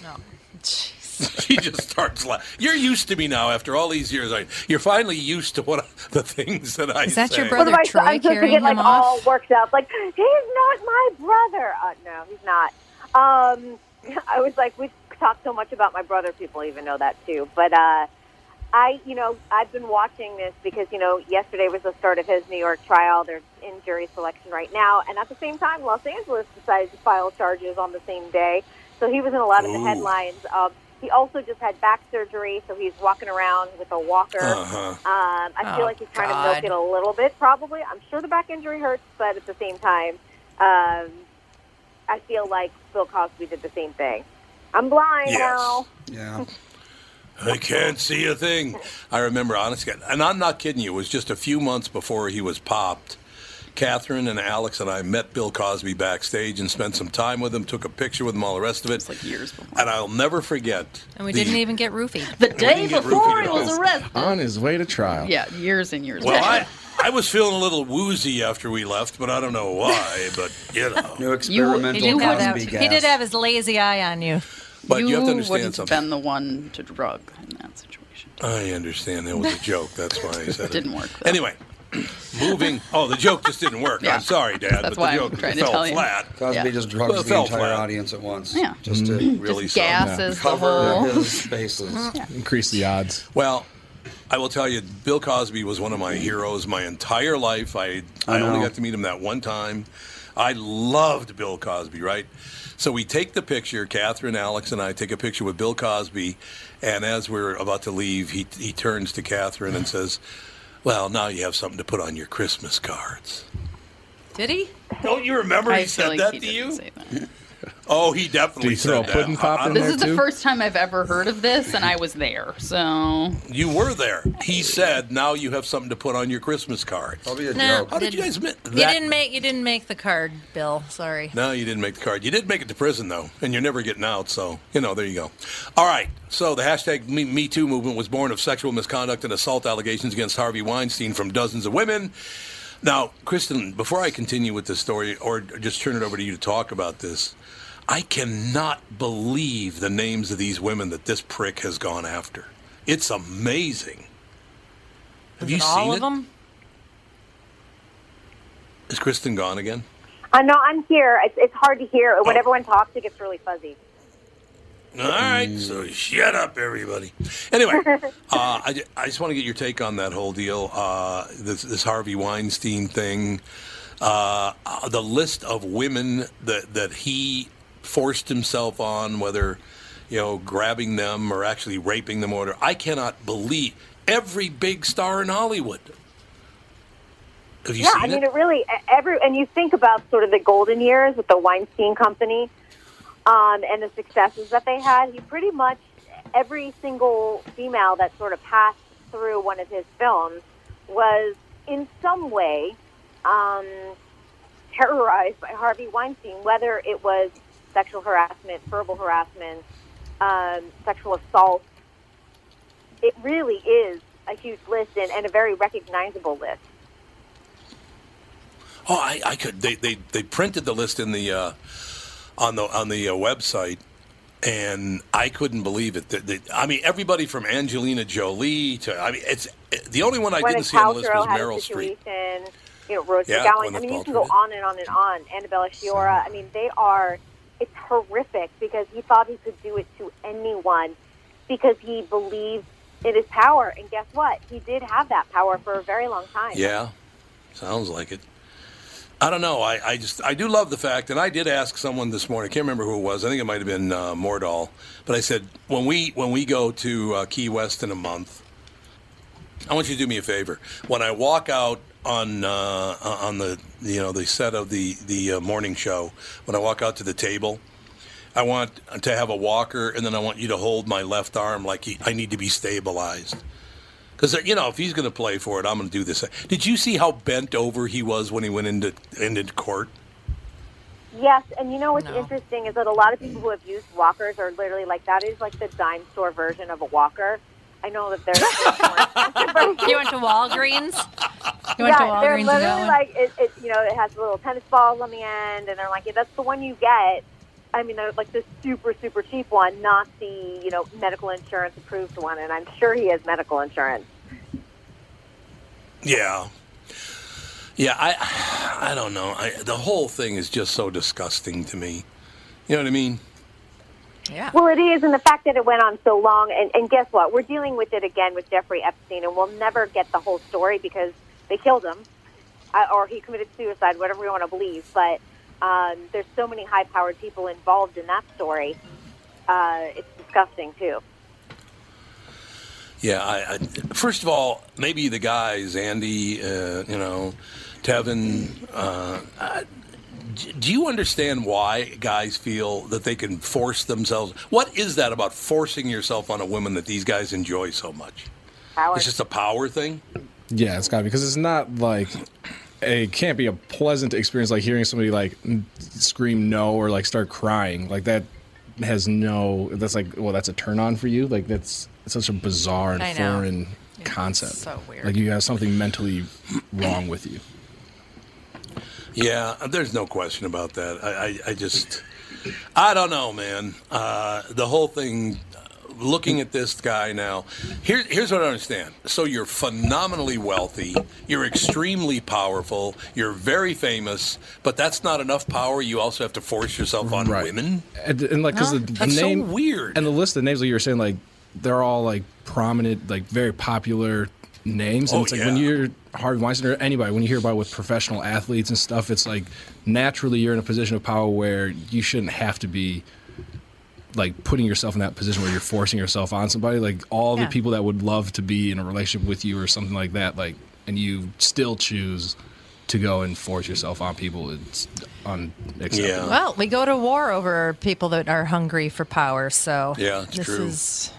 No. Jeez. she just starts laughing. You're used to me now after all these years. I, you're finally used to what the things that I Is that your brother What I, Troy I'm supposed to carrying get like him all worked up, like he's not my brother. Uh, no, he's not. Um, I was like, we talk so much about my brother. People even know that too. But uh, I, you know, I've been watching this because you know, yesterday was the start of his New York trial. They're in jury selection right now, and at the same time, Los Angeles decided to file charges on the same day. So he was in a lot of the headlines. Um, he also just had back surgery, so he's walking around with a walker. Uh-huh. Um, I feel Oh, like he's trying God. to milk it a little bit, probably. I'm sure the back injury hurts, but at the same time, um, I feel like Bill Cosby did the same thing. I'm blind Yes. now. Yeah. I can't see a thing. I remember, honestly, and I'm not kidding you. It was just a few months before he was popped. Catherine and Alex and I met Bill Cosby backstage and spent some time with him. Took a picture with him, all the rest of it. It's like years before. And I'll never forget. And we the- didn't even get roofied. The day before he was arrested. On his way to trial. Yeah, years and years. Well. I, I was feeling a little woozy after we left, but I don't know why. But you know, New He experimental did, have that, Cosby he did gas. have his lazy eye on you. But you, have to understand wouldn't have been the one to drug in that situation. I understand that was a joke. That's why I said it. Didn't work, though. Anyway, moving. Oh, the joke just didn't work. Yeah. I'm sorry, Dad, That's but why the I'm joke trying to fell tell you. flat. Cosby Yeah. just drugs Well, it the fell entire flat. audience at once. Yeah. Just to mm-hmm. Really Just so. gases the cover whole. his bases. Increase the odds. Well, I will tell you, Bill Cosby was one of my heroes my entire life. I I, I only know. got to meet him that one time. I loved Bill Cosby, right? So we take the picture. Catherine, Alex, and I take a picture with Bill Cosby, and as we're about to leave, he he turns to Catherine and says, Well, now you have something to put on your Christmas cards. Did he? Don't you remember he said like that he to didn't you? Say that. Oh, he definitely Did he throw said a pudding that. pop I- I in This there is the too? first time I've ever heard of this, and I was there. So You were there. He said, "Now you have something to put on your Christmas cards." Probably a No, joke. How did you guys admit You that? didn't make you didn't make the card, Bill. Sorry. No, you didn't make the card. You did make it to prison though, and you're never getting out. So you know, there you go. All right. So the hashtag Me, Me Too movement was born of sexual misconduct and assault allegations against Harvey Weinstein from dozens of women. Now, Kristen, before I continue with the story, or just turn it over to you to talk about this, I cannot believe the names of these women that this prick has gone after. It's amazing. Have Is you it seen all it? them? Is Kristen gone again? Uh, no, I'm here. It's, it's hard to hear. When Oh. everyone talks, it gets really fuzzy. All right, so shut up, everybody. Anyway, uh, I, I just want to get your take on that whole deal, uh, this, this Harvey Weinstein thing, uh, uh, the list of women that that he forced himself on, whether you know grabbing them or actually raping them, or I cannot believe every big star in Hollywood. Have you yeah, seen I mean, it? it really every and you think about sort of the golden years with the Weinstein Company um, and the successes that they had. He pretty much every single female that sort of passed through one of his films was in some way um, terrorized by Harvey Weinstein, whether it was sexual harassment, verbal harassment, um, sexual assault. It really is a huge list and, and a very recognizable list. Oh, I, I could. They, they they printed the list in the uh, on the on the uh, website, and I couldn't believe it. That- that- I mean, everybody from Angelina Jolie to I mean, it's the only one I Gwyneth didn't see on the list was Meryl Streep. You know, Rose Yeah, McGowan. I mean, you can go on and on and on. Annabella Sciorra. I mean, they are. It's horrific because he thought he could do it to anyone because he believed in his power. And guess what? He did have that power for a very long time. Yeah, sounds like it. I don't know. I, I just I do love the fact, and I did ask someone this morning. I can't remember who it was. I think it might have been uh, Mordahl. But I said when we when we go to uh, Key West in a month, I want you to do me a favor. When I walk out on uh, on the you know the set of the the uh, morning show, when I walk out to the table, I want to have a walker, and then I want you to hold my left arm like he, I need to be stabilized. Because you know, if he's going to play for it, I'm going to do this. Did you see how bent over he was when he went into into court? Yes, and you know what's interesting is that a lot of people who have used walkers are literally like that is like the dime store version of a walker. I know that there's. you went to Walgreens. You yeah, went to they're Walgreens and got literally like it, it. You know, it has little tennis balls on the end, and they're like, yeah, that's the one you get. I mean, like the super, super cheap one, not the you know medical insurance approved one. And I'm sure he has medical insurance. Yeah, yeah. I I don't know. I, the whole thing is just so disgusting to me. You know what I mean? Yeah. Well, it is, and the fact that it went on so long, and, and guess what? We're dealing with it again with Jeffrey Epstein, and we'll never get the whole story because they killed him, uh, or he committed suicide, whatever we want to believe. But um, there's so many high-powered people involved in that story. Uh, it's disgusting too. Yeah. I, I, first of all, maybe the guys, Andy, uh, you know, Tevin. Uh, I, do you understand why guys feel that they can force themselves? What is that about forcing yourself on a woman that these guys enjoy so much? Power. It's just a power thing. Yeah, it's got to be because it's not like it can't be a pleasant experience like hearing somebody like scream no or like start crying like that has no that's like well that's a turn on for you like that's such a bizarre and I know. foreign concept so weird. like you have something mentally wrong with you Yeah, there's no question about that. I, I, I just, I don't know, man. Uh, the whole thing, looking at this guy now, here, here's what I understand. So you're phenomenally wealthy, you're extremely powerful, you're very famous, but that's not enough power. You also have to force yourself on women. and, and like because Huh? the, the That's so name weird. and the list of names like you were saying like they're all like prominent like very popular names and Oh, it's like when you're Harvey Weinstein or anybody when you hear about it with professional athletes and stuff it's like naturally you're in a position of power where you shouldn't have to be like putting yourself in that position where you're forcing yourself on somebody like all Yeah. the people that would love to be in a relationship with you or something like that like and you still choose to go and force yourself on people, it's unacceptable. Well, we go to war over people that are hungry for power. So Yeah, it's this true. is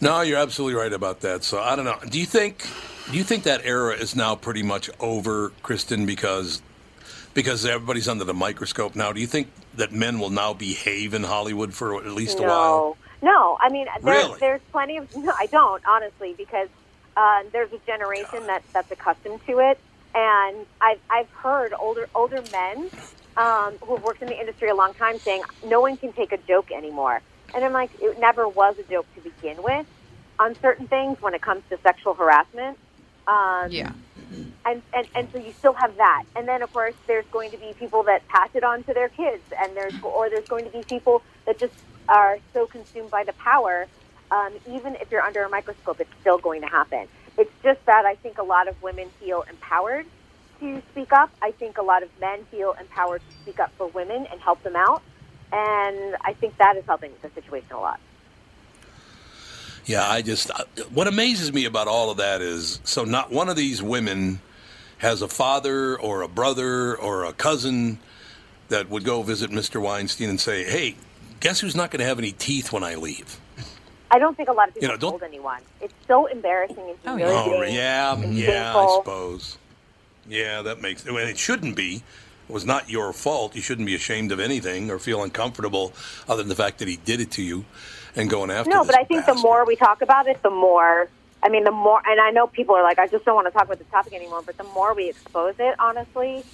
No, you're absolutely right about that. So I don't know. Do you think do you think that era is now pretty much over, Kristen, because because everybody's under the microscope now? Do you think that men will now behave in Hollywood for at least a while? No, no. I mean, there, Really? there's plenty of. No, I don't honestly because uh, there's a generation that that's accustomed to it, and I've I've heard older older men um, who have worked in the industry a long time saying no one can take a joke anymore, and I'm like, it never was a joke to begin with on certain things when it comes to sexual harassment. Um, yeah. And, and and so you still have that. And then of course there's going to be people that pass it on to their kids. And there's or there's going to be people that just are so consumed by the power um, even if you're under a microscope it's still going to happen. It's just that i think a lot of women feel empowered to speak up. I think a lot of men feel empowered to speak up for women and help them out. And i think that is helping the situation a lot Yeah, I just uh, what amazes me about all of that is so not one of these women has a father or a brother or a cousin that would go visit Mr. Weinstein and say, "Hey, guess who's not going to have any teeth when I leave?" i don't think a lot of people You know, don't- told anyone it's so embarrassing and humiliating Oh, yeah, and yeah, I suppose. Yeah, that makes. Well, it shouldn't be. It was not your fault. You shouldn't be ashamed of anything or feel uncomfortable, other than the fact that he did it to you, and going after. No, but I think the more we talk about it, the more. I mean, the more, and I know people are like, I just don't want to talk about this topic anymore. But the more we expose it, honestly,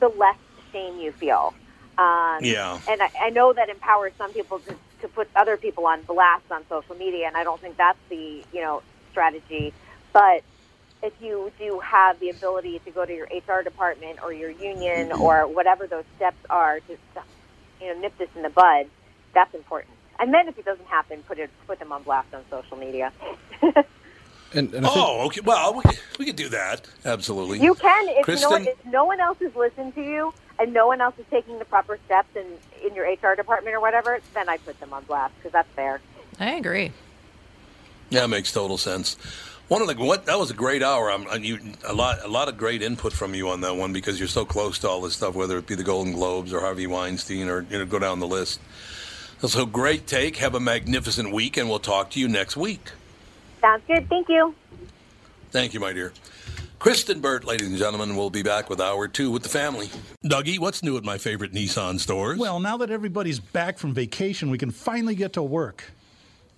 the less shame you feel. Um, Yeah. And I, I know that empowers some people to, to put other people on blast on social media, and I don't think that's the you know strategy. But if you do have the ability to go to your HR department or your union or whatever those steps are to you know nip this in the bud, that's important. And then if it doesn't happen, put it put them on blast on social media. And, and I think, Oh, okay. Well, we, we could do that. Absolutely. You can if Kristen, no, if no one else is listening to you and no one else is taking the proper steps in in your HR department or whatever, then I put them on blast because that's fair. I agree. Yeah, it makes total sense. One of the what that was a great hour. I'm, and you a lot a lot of great input from you on that one because you're so close to all this stuff, whether it be the Golden Globes or Harvey Weinstein or you know go down the list. So great take. Have a magnificent week, and we'll talk to you next week. Sounds good. Thank you. Thank you, my dear. Kristen Burt, ladies and gentlemen, will be back with hour two with the family. Dougie, what's new at my favorite Nissan stores? Well, now that everybody's back from vacation, we can finally get to work.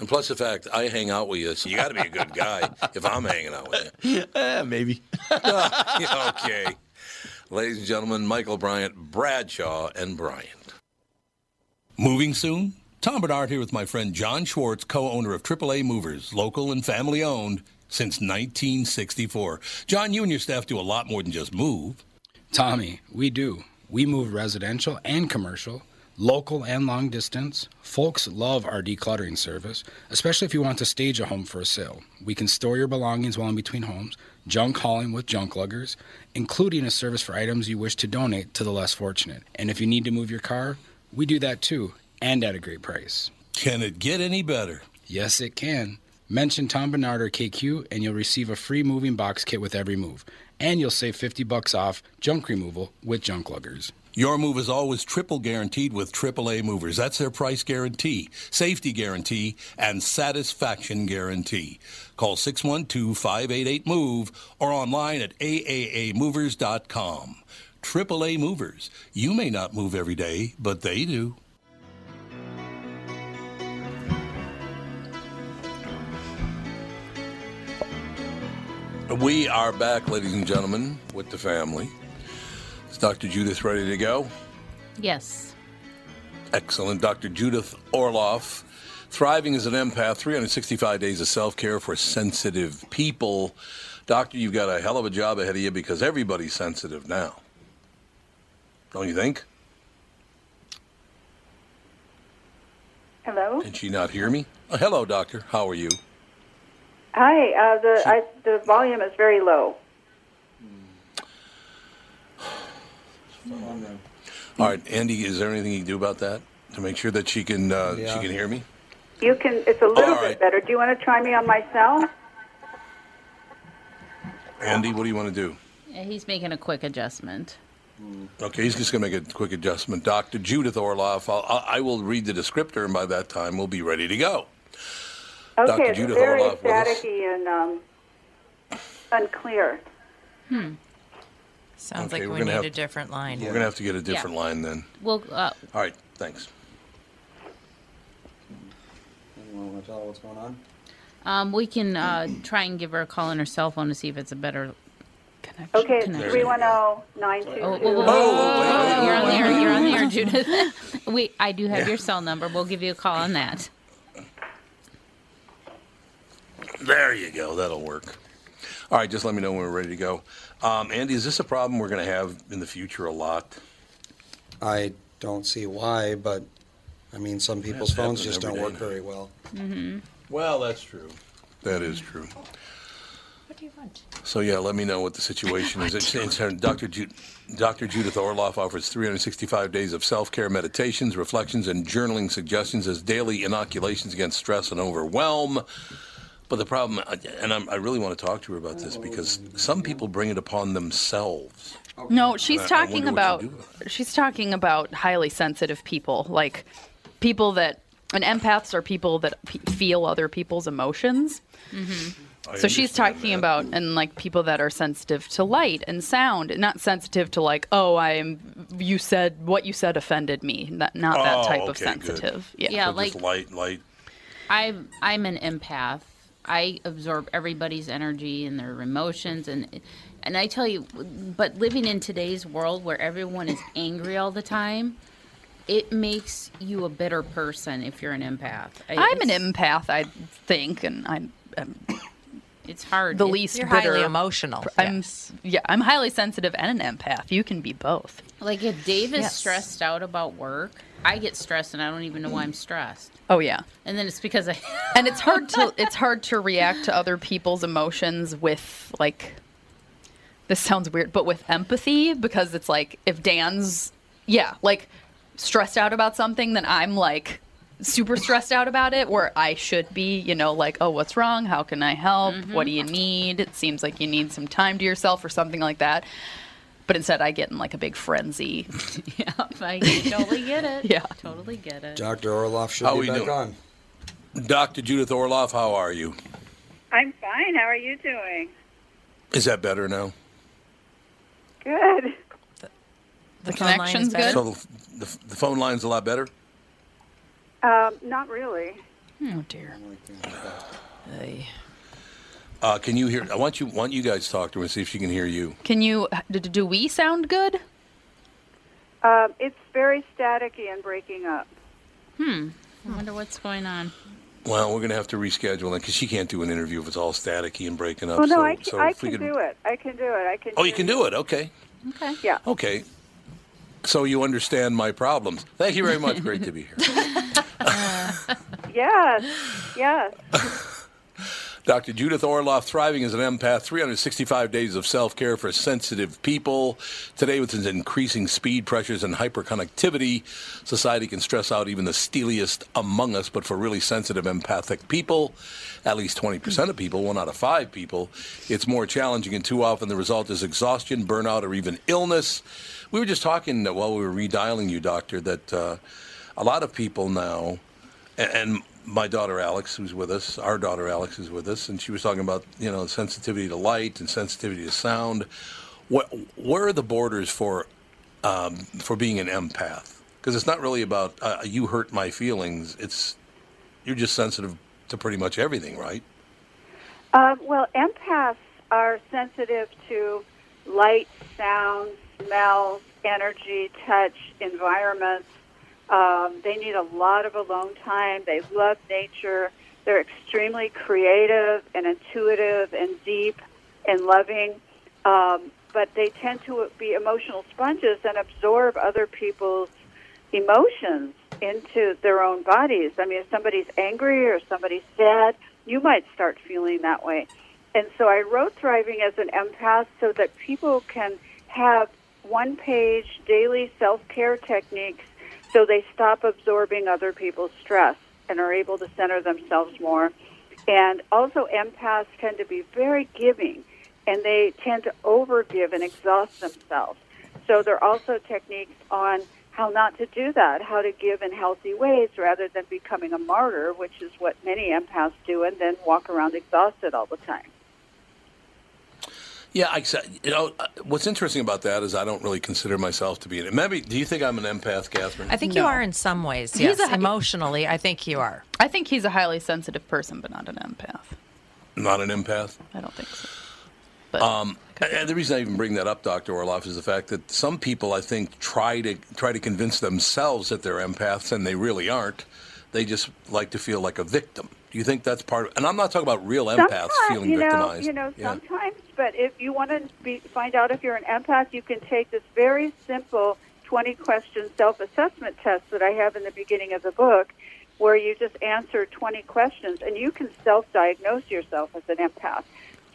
And plus the fact I hang out with you, so you got to be a good guy if I'm hanging out with you. Eh, maybe. okay. Ladies and gentlemen, Michael Bryant, Bradshaw, and Bryant. Moving soon? Tom Barnard here with my friend John Schwartz, co owner of AAA Movers, local and family owned since 1964. John, you and your staff do a lot more than just move. Tommy, we do. We move residential and commercial, local and long distance. Folks love our decluttering service, especially if you want to stage a home for a sale. We can store your belongings while in between homes, junk hauling with junk luggers, including a service for items you wish to donate to the less fortunate. And if you need to move your car, we do that too, and at a great price. Can it get any better? Yes, it can. Mention Tom Barnard or KQ, and you'll receive a free moving box kit with every move. And you'll save 50 bucks off junk removal with junk luggers. Your move is always triple guaranteed with AAA movers. That's their price guarantee, safety guarantee, and satisfaction guarantee. Call 612 588 MOVE or online at aaamovers.com. AAA Movers. You may not move every day, but they do. We are back, ladies and gentlemen, with the family. Is Dr. Judith ready to go? Yes. Excellent. Dr. Judith Orloff, thriving as an empath, 365 days of self care for sensitive people. Doctor, you've got a hell of a job ahead of you because everybody's sensitive now. Don't you think? Hello. Can she not hear me? Oh, hello, doctor. How are you? Hi. Uh, the I, the volume is very low. All right, Andy. Is there anything you can do about that to make sure that she can uh, Yeah. she can hear me? You can. It's a little All bit right. better. Do you want to try me on my cell? Andy, what do you want to do? Yeah, he's making a quick adjustment. Okay, he's just going to make a quick adjustment. Dr. Judith Orloff, I'll, I I will read the descriptor, and by that time, we'll be ready to go. Okay. Dr. It's Judith very Orloff staticky and um, unclear. Hmm. Sounds Okay, like we're we gonna need have- a different line. We're going to have to get a different line then. Well, uh, All right, thanks. Anyone want to tell what's going on? um, we can uh, try and give her a call on her cell phone to see if it's a better connection. Okay. It's connection. three one zero nine two Oh, two. whoa, whoa, whoa, whoa, whoa, You're on the air. You're on the air, Judith. Wait, I do have Yeah. your cell number. We'll give you a call on that. There you go. That'll work. All right, just let me know when we're ready to go. Um, Andy, is this a problem we're going to have in the future a lot? I don't see why, but I mean, some people's That's phones happening just every don't day. work very well. Mm-hmm. Well, that's true. That is true. What do you want? So yeah, let me know what the situation is. It's, it's, Dr. Ju- Dr. Judith Orloff offers 365 days of self-care meditations, reflections, and journaling suggestions as daily inoculations against stress and overwhelm. But the problem, and I'm, I really want to talk to her about this because some people bring it upon themselves. No, she's I- I talking wonder what about she's talking about highly sensitive people, like people that and empaths are people that p- feel other people's emotions. Mm-hmm. So she's talking that. about and like people that are sensitive to light and sound, not sensitive to like, oh, I am. You said what you said offended me. Not not that Oh, type of okay, good. sensitive. Yeah. Yeah, So like- just light, light. I'm I'm an empath. I absorb everybody's energy and their emotions and and I tell you but living in today's world where everyone is angry all the time, it makes you a better person if you're an empath. I- I'm an empath, I think, and I'm. I'm it's hard. The least You're bitter. highly emotional, I'm yeah, I'm highly sensitive and an empath. You can be both. Like if Dave is Yes. stressed out about work, I get stressed and I don't even know why I'm stressed. Oh yeah. And then it's because I and it's hard to it's hard to react to other people's emotions with like this sounds weird but with empathy because it's like if dan's yeah like stressed out about something then i'm like super stressed out about it where i should be you know like oh what's wrong how can i help what do you mm-hmm. need it seems like you need some time to yourself or something like that but instead i get in like a big frenzy yeah I totally get it. Yeah. Totally get it. Dr. Orloff should How be we back doing? on. Dr. Judith Orloff, how are you? I'm fine. How are you doing? Is that better now? Good. the connection's good So the, the, the phone line's a lot better? Um, not really. oh dear Uh, can you hear? I want you want you guys to talk to her and see if she can hear you. can you do, do we sound good Um, it's very staticky and breaking up. Hmm. I wonder what's going on. Well, we're going to have to reschedule it because she can't do an interview if it's all staticky and breaking up. Well, no, so, I can, so I can could- do it. I can do it. I can. Oh, you can do it. Okay. Okay. Yeah. Okay. So you understand my problems. Thank you very much. Great to be here. Yes. Yes. Dr. Judith Orloff, thriving as an empath, 365 days of self care for sensitive people. Today, with its increasing speed pressures and hyperconnectivity, society can stress out even the steeliest among us. But for really sensitive, empathic people, at least 20% of people, one out of five people, it's more challenging, and too often the result is exhaustion, burnout, or even illness. We were just talking while we were redialing you, Doctor, that uh, a lot of people now, and, and my daughter Alex, who's with us, our daughter Alex is with us, and she was talking about you know sensitivity to light and sensitivity to sound. What, where are the borders for um, for being an empath? Because it's not really about uh, you hurt my feelings. It's you're just sensitive to pretty much everything, right? Um, well, empaths are sensitive to light, sound, smells, energy, touch, environments. Um, they need a lot of alone time. They love nature. They're extremely creative and intuitive and deep and loving. Um, but they tend to be emotional sponges and absorb other people's emotions into their own bodies. I mean, if somebody's angry or somebody's sad, you might start feeling that way. And so I wrote Thriving as an empath so that people can have one page daily self care techniques so they stop absorbing other people's stress and are able to center themselves more. And also, empaths tend to be very giving and they tend to overgive and exhaust themselves. So there are also techniques on how not to do that, how to give in healthy ways rather than becoming a martyr, which is what many empaths do, and then walk around exhausted all the time. Yeah, I you know, uh, what's interesting about that is I don't really consider myself to be an. Maybe, do you think I'm an empath, Catherine? I think you are in some ways. He's Yes, a- emotionally, I think you are. I think he's a highly sensitive person, but not an empath. Not an empath. I don't think so. Um, and the reason I even bring that up, Doctor Orloff, is the fact that some people, I think, try to try to convince themselves that they're empaths, and they really aren't. They just like to feel like a victim. Do you think that's part of? And I'm not talking about real empaths sometimes, feeling you know, victimized. You know, Yeah. But if you want to be, find out if you're an empath, you can take this very simple 20 question self assessment test that I have in the beginning of the book, where you just answer 20 questions and you can self diagnose yourself as an empath.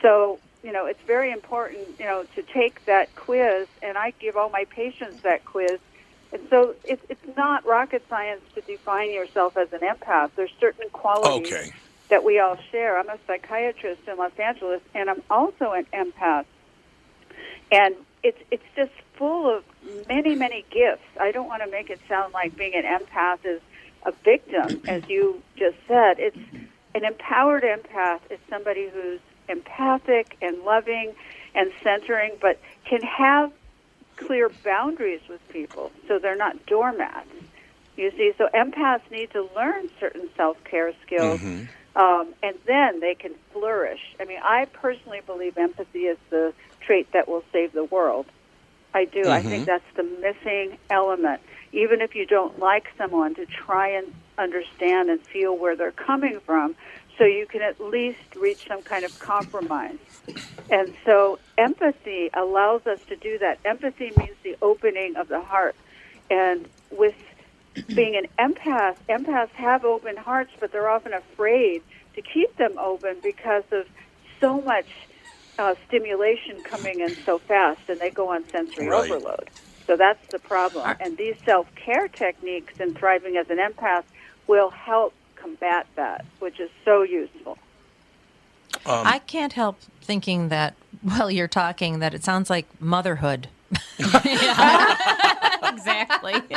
So, you know, it's very important, you know, to take that quiz, and I give all my patients that quiz. And so it's, it's not rocket science to define yourself as an empath. There's certain qualities Okay. That we all share. I'm a psychiatrist in Los Angeles, and I'm also an empath. And it's it's just full of many many gifts. I don't want to make it sound like being an empath is a victim, as you just said. It's an empowered empath is somebody who's empathic and loving and centering, but can have clear boundaries with people, so they're not doormats. You see, so empaths need to learn certain self care skills mm-hmm. Um, and then they can flourish. I mean, I personally believe empathy is the trait that will save the world. I do. I think Mhm. that's the missing element. Even if you don't like someone, to try and understand and feel where they're coming from, so you can at least reach some kind of compromise. And so, empathy allows us to do that. Empathy means the opening of the heart, and with being an empath, empaths have open hearts, but they're often afraid to keep them open because of so much uh, stimulation coming in so fast, and they go on sensory Right. overload. So that's the problem. And these self care techniques and thriving as an empath will help combat that, which is so useful. Um, I can't help thinking that while you're talking that it sounds like motherhood. exactly.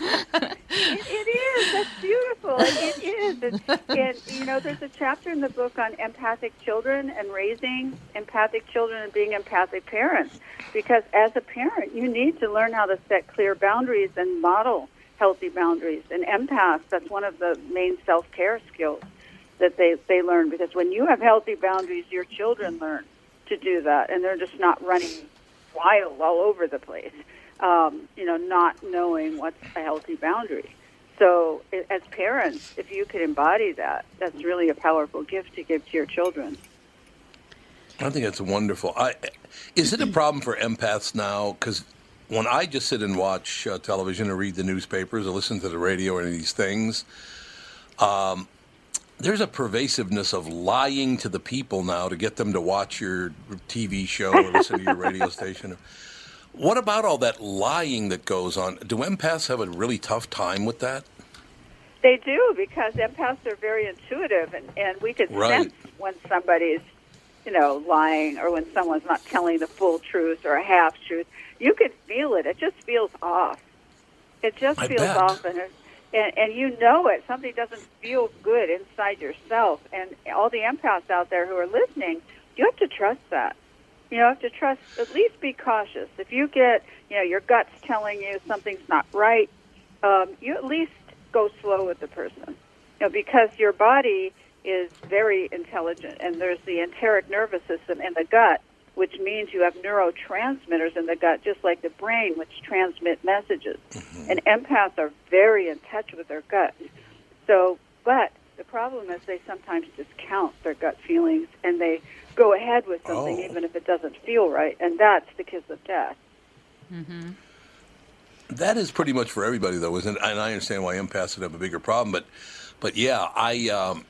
it, it is. That's beautiful. It, is. It's, and you know, there's a chapter in the book on empathic children and raising empathic children and being empathic parents. Because as a parent, you need to learn how to set clear boundaries and model healthy boundaries. And empaths, that's one of the main self-care skills that they they learn. Because when you have healthy boundaries, your children learn to do that, and they're just not running wild all over the place. Um, you know, not knowing what's a healthy boundary. So, as parents, if you could embody that, that's really a powerful gift to give to your children. I think that's wonderful. I, is it a problem for empaths now? Because when I just sit and watch uh, television or read the newspapers or listen to the radio or any of these things, um, there's a pervasiveness of lying to the people now to get them to watch your TV show or listen to your radio station. What about all that lying that goes on? Do empaths have a really tough time with that? They do because empaths are very intuitive, and, and we can Right. sense when somebody's, you know, lying or when someone's not telling the full truth or a half truth. You can feel it. It just feels off. It just I feels bet. off, and, and and you know it. Something doesn't feel good inside yourself. And all the empaths out there who are listening, you have to trust that. You have to trust. At least be cautious. If you get, you know, your gut's telling you something's not right, um, you at least go slow with the person. You know, because your body is very intelligent, and there's the enteric nervous system in the gut, which means you have neurotransmitters in the gut, just like the brain, which transmit messages. And empaths are very in touch with their gut. So, but the problem is they sometimes discount their gut feelings and they go ahead with something Oh. even if it doesn't feel right, and that's the kiss of death. Mm-hmm. That is pretty much for everybody, though, isn't it? And I understand why empaths would have a bigger problem, but, but yeah, I, um,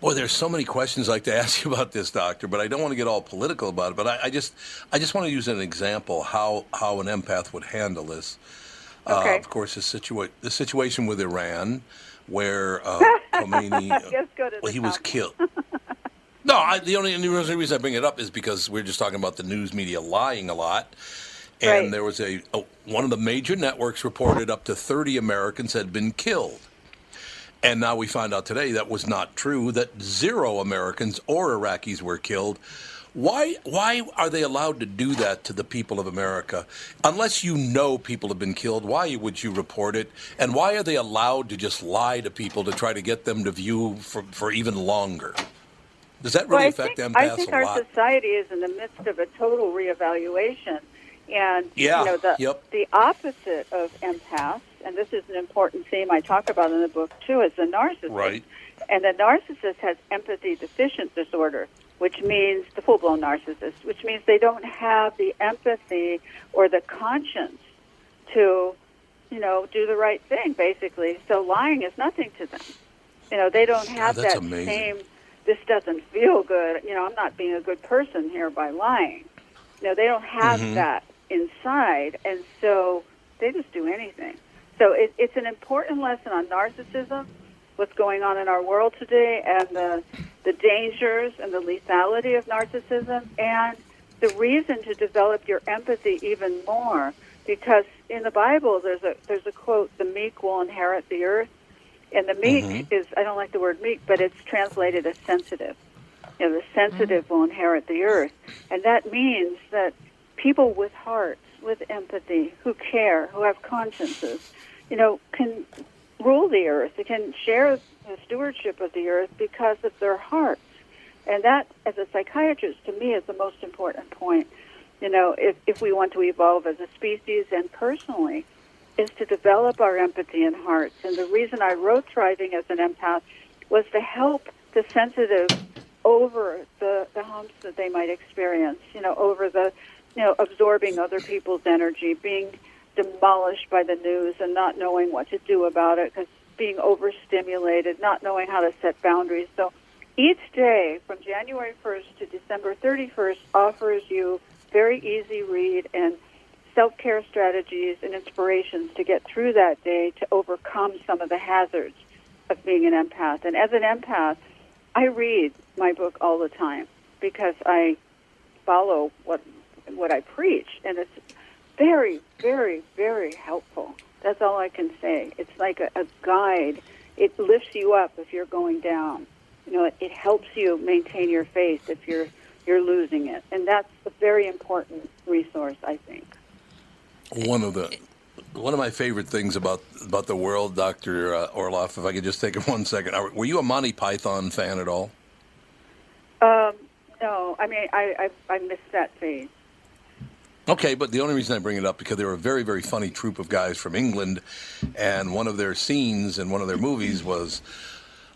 boy, there's so many questions I'd like to ask you about this, doctor. But I don't want to get all political about it. But I, I just, I just want to use an example how how an empath would handle this. Okay. Uh, of course, the situa- the situation with Iran, where uh, Khomeini, Just well, the he was killed. No, I, the only, only reason I bring it up is because we're just talking about the news media lying a lot. And Right. there was a, a one of the major networks reported up to 30 Americans had been killed. And now we find out today that was not true, that zero Americans or Iraqis were killed. Why, why are they allowed to do that to the people of America? Unless you know people have been killed, why would you report it? And why are they allowed to just lie to people to try to get them to view for, for even longer? Does that really well, affect think, empaths I think our lot? society is in the midst of a total reevaluation, and Yeah, you know the yep. the opposite of empaths, and this is an important theme I talk about in the book too, is the narcissist. Right. And the narcissist has empathy deficient disorder, which means the full blown narcissist, which means they don't have the empathy or the conscience to, you know, do the right thing, basically. So lying is nothing to them. You know, they don't have that's that amazing. same, this doesn't feel good. You know, I'm not being a good person here by lying. You know, they don't have Mhm. that inside, and so they just do anything. So it, it's an important lesson on narcissism, what's going on in our world today, and the the dangers and the lethality of narcissism, and the reason to develop your empathy even more. Because in the Bible, there's a there's a quote: "The meek will inherit the earth," and the meek Mhm. is I don't like the word meek, but it's translated as sensitive. You know, the sensitive will inherit the earth, and that means that people with hearts, with empathy, who care, who have consciences, you know, can rule the earth. They can share the stewardship of the earth because of their hearts. And that, as a psychiatrist, to me is the most important point. You know, if, if we want to evolve as a species and personally, is to develop our empathy and hearts. And the reason I wrote Thriving as an Empath was to help the sensitive over the, the humps that they might experience, you know, over the, you know, absorbing other people's energy, being demolished by the news and not knowing what to do about it because being overstimulated, not knowing how to set boundaries. So each day from January 1st to December 31st offers you very easy read and self-care strategies and inspirations to get through that day to overcome some of the hazards of being an empath. And as an empath, I read my book all the time because I follow what what I preach, and it's very, very, very helpful. That's all I can say. It's like a, a guide. It lifts you up if you're going down. You know, it, it helps you maintain your faith if you're you're losing it, and that's a very important resource, I think. One of the one of my favorite things about about the world, Doctor uh, Orloff, if I could just take one second. Are- Were you a Monty Python fan at all? Um, no, I mean, I, I I missed that phase. Okay, but the only reason I bring it up because they were a very, very funny troupe of guys from England, and one of their scenes in one of their movies was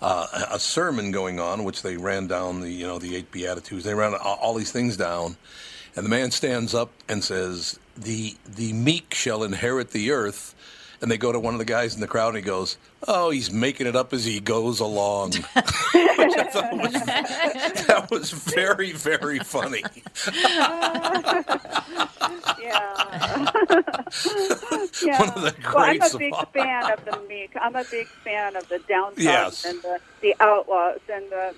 uh, a sermon going on, which they ran down the you know the eight beatitudes. They ran all, all these things down, and the man stands up and says, "the The meek shall inherit the earth." And they go to one of the guys in the crowd, and he goes, "Oh, he's making it up as he goes along." Which I thought was, that was very, very funny. yeah. yeah. One of the well, I'm a big fan of the meek. I'm a big fan of the downtrodden Yes. and the, the outlaws and the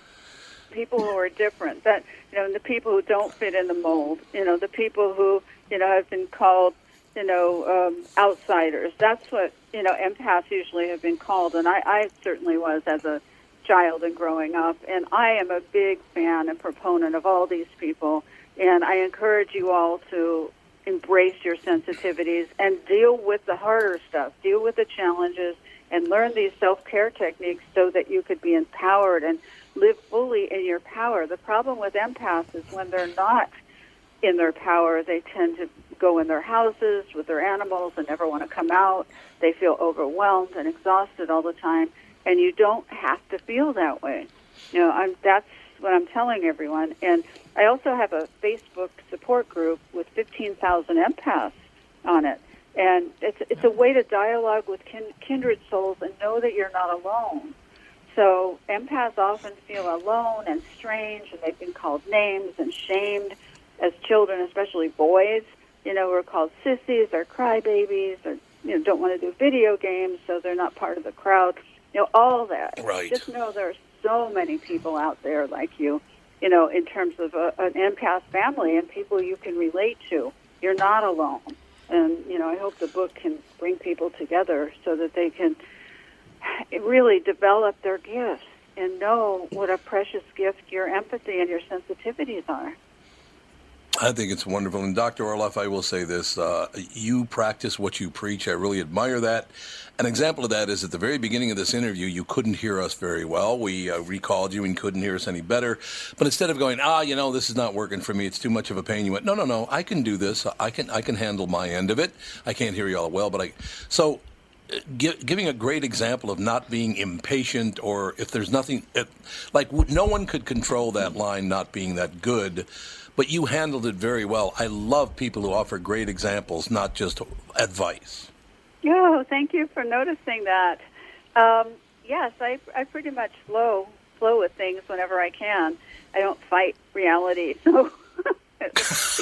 people who are different. That you know, and the people who don't fit in the mold. You know, the people who you know have been called you know um, outsiders. That's what you know empaths usually have been called, and I, I certainly was as a child and growing up. And I am a big fan and proponent of all these people. And I encourage you all to embrace your sensitivities and deal with the harder stuff, deal with the challenges, and learn these self care techniques so that you could be empowered and live fully in your power. The problem with empaths is when they're not in their power, they tend to go in their houses with their animals and never want to come out. They feel overwhelmed and exhausted all the time, and you don't have to feel that way. You know, I'm, that's what I'm telling everyone. And I also have a Facebook support group with 15,000 empaths on it. And it's, it's a way to dialogue with kin- kindred souls and know that you're not alone. So empaths often feel alone and strange, and they've been called names and shamed as children, especially boys. You know, we're called sissies or crybabies, or you know, don't want to do video games, so they're not part of the crowd. You know, all that. Right. Just know there are so many people out there like you. You know, in terms of a, an empath family and people you can relate to. You're not alone. And you know, I hope the book can bring people together so that they can really develop their gifts and know what a precious gift your empathy and your sensitivities are. I think it's wonderful. And Dr. Orloff, I will say this uh, you practice what you preach. I really admire that. An example of that is at the very beginning of this interview, you couldn't hear us very well. We uh, recalled you and couldn't hear us any better. But instead of going, ah, you know, this is not working for me, it's too much of a pain, you went, no, no, no, I can do this. I can, I can handle my end of it. I can't hear you all well, but I. So gi- giving a great example of not being impatient or if there's nothing it, like no one could control that line not being that good but you handled it very well i love people who offer great examples not just advice Oh, thank you for noticing that. Um, yes, I, I pretty much flow flow with things whenever I can. I don't fight reality, so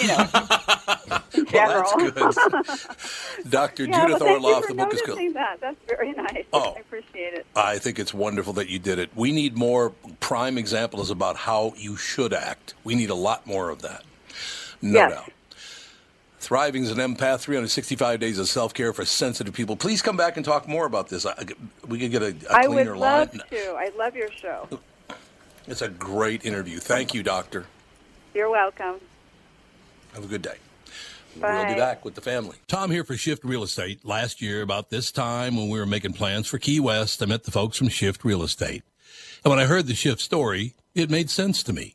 you know, well, that's good dr yeah, judith well, thank you orloff the book is called that. That's very nice. Oh. I appreciate it. I think it's wonderful that you did it. We need more prime examples about how you should act. We need a lot more of that. No Yes. doubt. Thriving as an empath, 365 days of self care for sensitive people. Please come back and talk more about this. I, we could get a, a I would cleaner love line. to. I love your show. It's a great interview. Thank you, Doctor. You're welcome. Have a good day. Bye. We'll be back with the family. Tom here for Shift Real Estate. Last year, about this time when we were making plans for Key West, I met the folks from Shift Real Estate. And when I heard the Shift story, it made sense to me.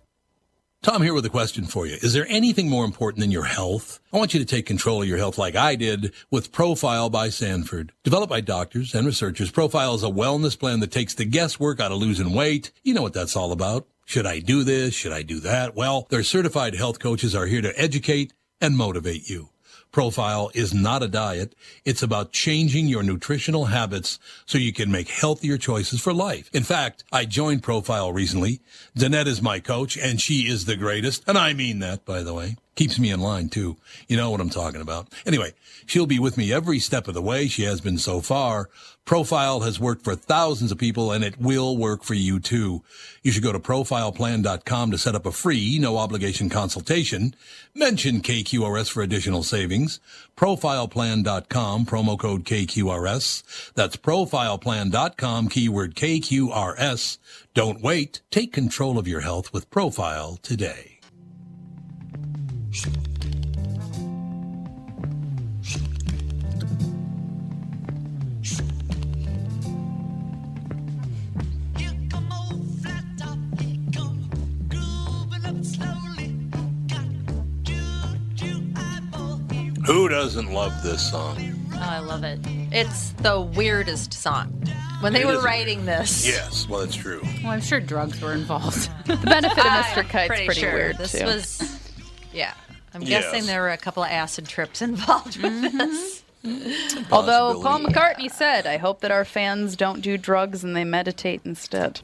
Tom here with a question for you. Is there anything more important than your health? I want you to take control of your health like I did with Profile by Sanford. Developed by doctors and researchers, Profile is a wellness plan that takes the guesswork out of losing weight. You know what that's all about. Should I do this? Should I do that? Well, their certified health coaches are here to educate and motivate you. Profile is not a diet. It's about changing your nutritional habits so you can make healthier choices for life. In fact, I joined Profile recently. Danette is my coach and she is the greatest. And I mean that, by the way. Keeps me in line too. You know what I'm talking about. Anyway, she'll be with me every step of the way. She has been so far. Profile has worked for thousands of people and it will work for you too. You should go to profileplan.com to set up a free, no obligation consultation. Mention KQRS for additional savings. Profileplan.com, promo code KQRS. That's profileplan.com, keyword KQRS. Don't wait. Take control of your health with Profile today. Who doesn't love this song? Oh, I love it. It's the weirdest song. When they It were is. writing this, Yes, well, it's true. Well, I'm sure drugs were involved. The benefit of ah, Mr. Kite's pretty pretty sure weird This too. was, yeah. I'm Yes. guessing there were a couple of acid trips involved with Mm-hmm. this. Although Paul McCartney said, "I hope that our fans don't do drugs and they meditate instead."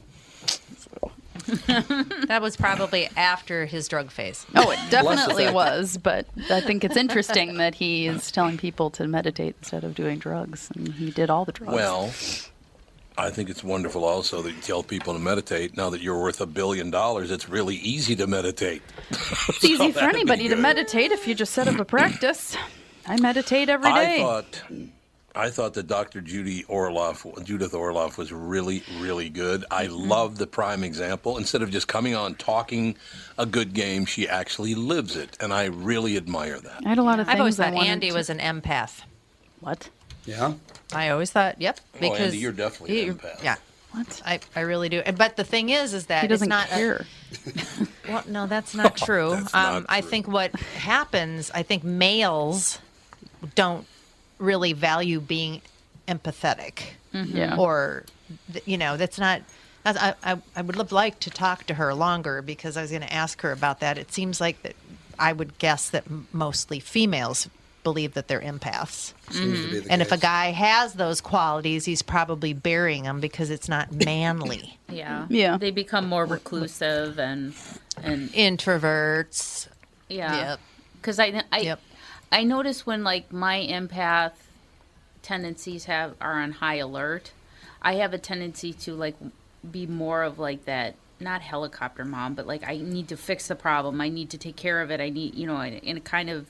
that was probably after his drug phase. Oh, it definitely was, but I think it's interesting that he is telling people to meditate instead of doing drugs, and he did all the drugs. Well, I think it's wonderful also that you tell people to meditate. Now that you're worth a billion dollars, it's really easy to meditate. it's easy for anybody to meditate if you just set up a practice. I meditate every day. I thought, I thought that Dr. Judy Orloff, Judith Orloff, was really, really good. I Mm-hmm. love the prime example. Instead of just coming on talking a good game, she actually lives it, and I really admire that. I had a lot of Things I've always things I thought Andy to- was an empath. What? Yeah. I always thought, yep. Oh, Because Andy, you're definitely an empath. Yeah. What? I, I really do. But the thing is, is that He doesn't it's not care. A, well, no, that's not true. That's um, not I think what happens, I think males don't really value being empathetic. Mhm. Yeah. Or, you know, that's not. I, I, I would love like to talk to her longer because I was going to ask her about that. It seems like that I would guess that mostly females believe that they're empaths. Seems to be the And if a guy has those qualities, he's probably burying them because it's not manly. Yeah. Yeah. They become more reclusive and and introverts. Yeah. Yep. Because I I I notice when like my empath tendencies have are on high alert, I have a tendency to like be more of like that not helicopter mom, but like I need to fix the problem. I need to take care of it. I need you know, and and it kind of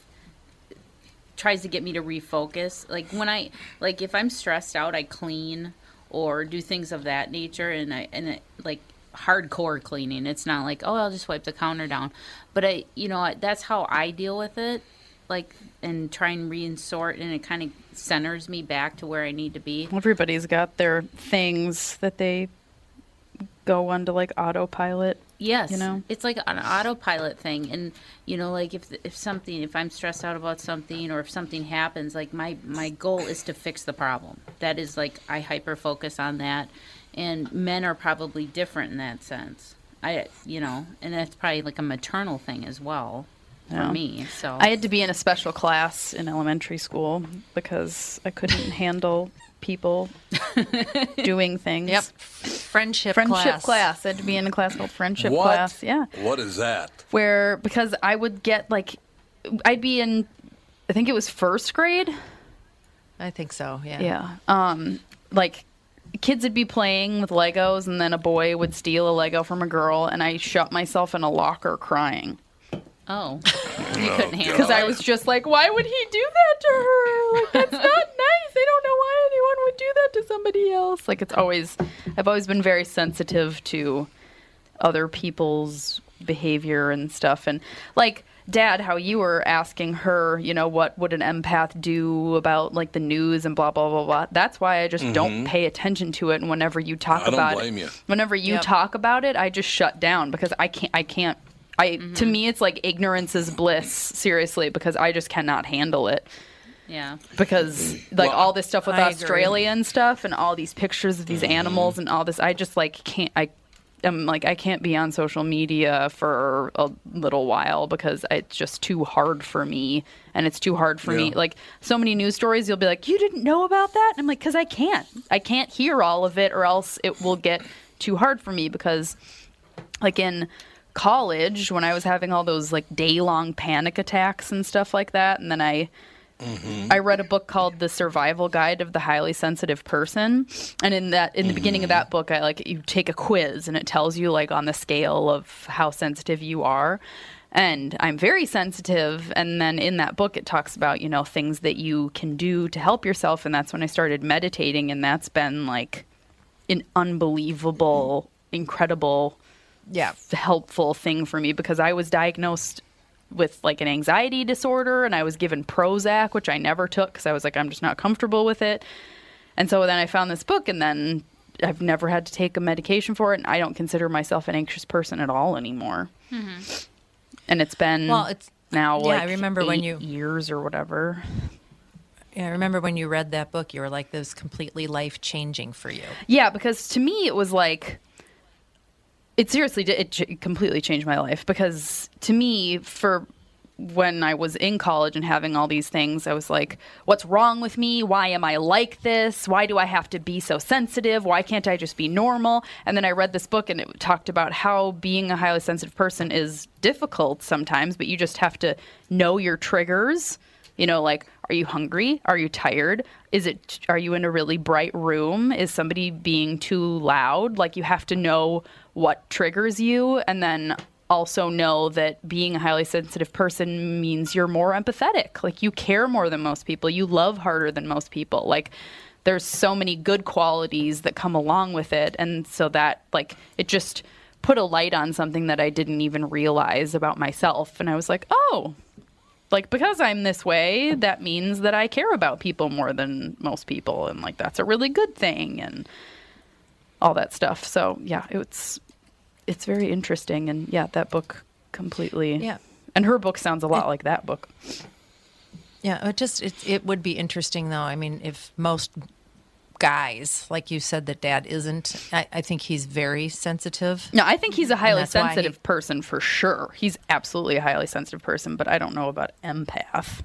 tries to get me to refocus. Like when I like if I'm stressed out, I clean or do things of that nature, and I and it, like hardcore cleaning. It's not like oh I'll just wipe the counter down, but I you know that's how I deal with it. Like and try and reinsort, and it kind of centers me back to where I need to be. Everybody's got their things that they go onto like autopilot. Yes, You know? it's like an autopilot thing, and you know, like if if something, if I'm stressed out about something, or if something happens, like my my goal is to fix the problem. That is like I hyper focus on that, and men are probably different in that sense. I you know, and that's probably like a maternal thing as well for me. So I had to be in a special class in elementary school because I couldn't handle people doing things. Yep. Friendship friendship class. class. I had to be in a class called friendship What? class. Yeah. What is that? Where because I would get like I'd be in I think it was first grade. I think so, yeah. Yeah. Um like kids would be playing with Legos, and then a boy would steal a Lego from a girl, and I shut myself in a locker crying. Oh, you couldn't handle Because I was just like, why would he do that to her? Like, that's not nice. I don't know why anyone would do that to somebody else. Like, it's always, I've always been very sensitive to other people's behavior and stuff. And, like, Dad, how you were asking her, you know, what would an empath do about, like, the news and blah, blah, blah, blah. That's why I just Mhm. don't pay attention to it. And whenever you talk I don't about blame it, you. whenever you Yep. talk about it, I just shut down because I can't, I can't. I to me it's like ignorance is bliss seriously because I just cannot handle it Yeah. because like Well, all this stuff with I agree. Australia and stuff and all these pictures of these Mm-hmm. animals and all this I just like can't I I'm like I can't be on social media for a little while because it's just too hard for me and it's too hard for me like so many news stories you'll be like you didn't know about that and I'm like cuz I can't I can't hear all of it or else it will get too hard for me because like in college when I was having all those like day long panic attacks and stuff like that and then I Mm-hmm. I read a book called The Survival Guide of the Highly Sensitive Person. And in that in the beginning of mm-hmm. that book I like you take a quiz and it tells you like on the scale of how sensitive you are. And I'm very sensitive. And then in that book it talks about, you know, things that you can do to help yourself. And that's when I started meditating. And that's been like an unbelievable, incredible yeah. helpful thing for me because I was diagnosed with like an anxiety disorder and I was given Prozac which I never took cuz I was like I'm just not comfortable with it. And so then I found this book and then I've never had to take a medication for it and I don't consider myself an anxious person at all anymore. Mm-hmm. And it's been Well, it's- now yeah, I like remember when you- years or whatever. Yeah, I remember when you read that book, you were like, "This completely life changing for you." Yeah, because to me it was like it seriously did it completely changed my life because to me for when I was in college and having all these things, I was like, what's wrong with me? Why am I like this? Why do I have to be so sensitive? Why can't I just be normal? And then I read this book and it talked about how being a highly sensitive person is difficult sometimes, but you just have to know your triggers. You know, like, are you hungry? Are you tired? Is it, are you in a really bright room? Is somebody being too loud? Like, you have to know what triggers you and then also know that being a highly sensitive person means you're more empathetic. Like, you care more than most people, you love harder than most people. Like, there's so many good qualities that come along with it. And so that, like, it just put a light on something that I didn't even realize about myself. And I was like, oh, like because I'm this way, that means that I care about people more than most people, and like that's a really good thing, and all that stuff. So yeah, it's it's very interesting, and yeah, that book completely. Yeah. and her book sounds a lot like that book. Yeah, it just it, it would be interesting though. I mean, if most guys, like you said, that dad isn't, I, I think he's very sensitive. No, I think he's a highly why he- sensitive person for sure. He's absolutely a highly sensitive person, but I don't know about empath.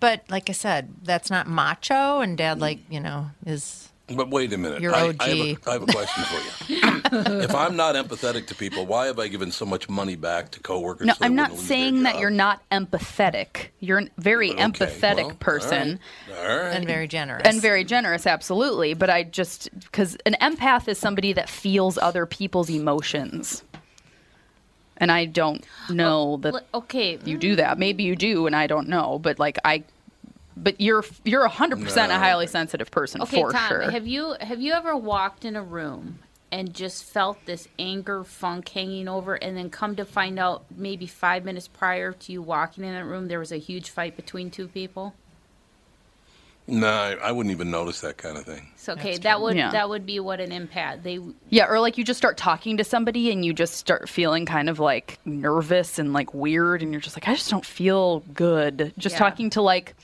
But like I said, that's not macho, and dad, like you know, is But wait a minute. You're I, OG. I, have a, I have a question for you. if I'm not empathetic to people, why have I given so much money back to coworkers? No, so I'm not wouldn't lose their saying that you're not empathetic. You're a very empathetic well, all person. All right. and very generous. And very generous, absolutely. But I just, because an empath is somebody that feels other people's emotions. And I don't know that okay. you mm. do that. Maybe you do, and I don't know. But like I, but you're you're hundred percent a highly sensitive person Okay, for Tom, sure. have you have you ever walked in a room and just felt this anger funk hanging over, and then come to find out maybe five minutes prior to you walking in that room, there was a huge fight between two people? No, I, I wouldn't even notice that kind of thing. So okay, that would Yeah. that would be what an impact. they Yeah, or like you just start talking to somebody and you just start feeling kind of like nervous and like weird, and you're just like, I just don't feel good. Just Yeah. talking to like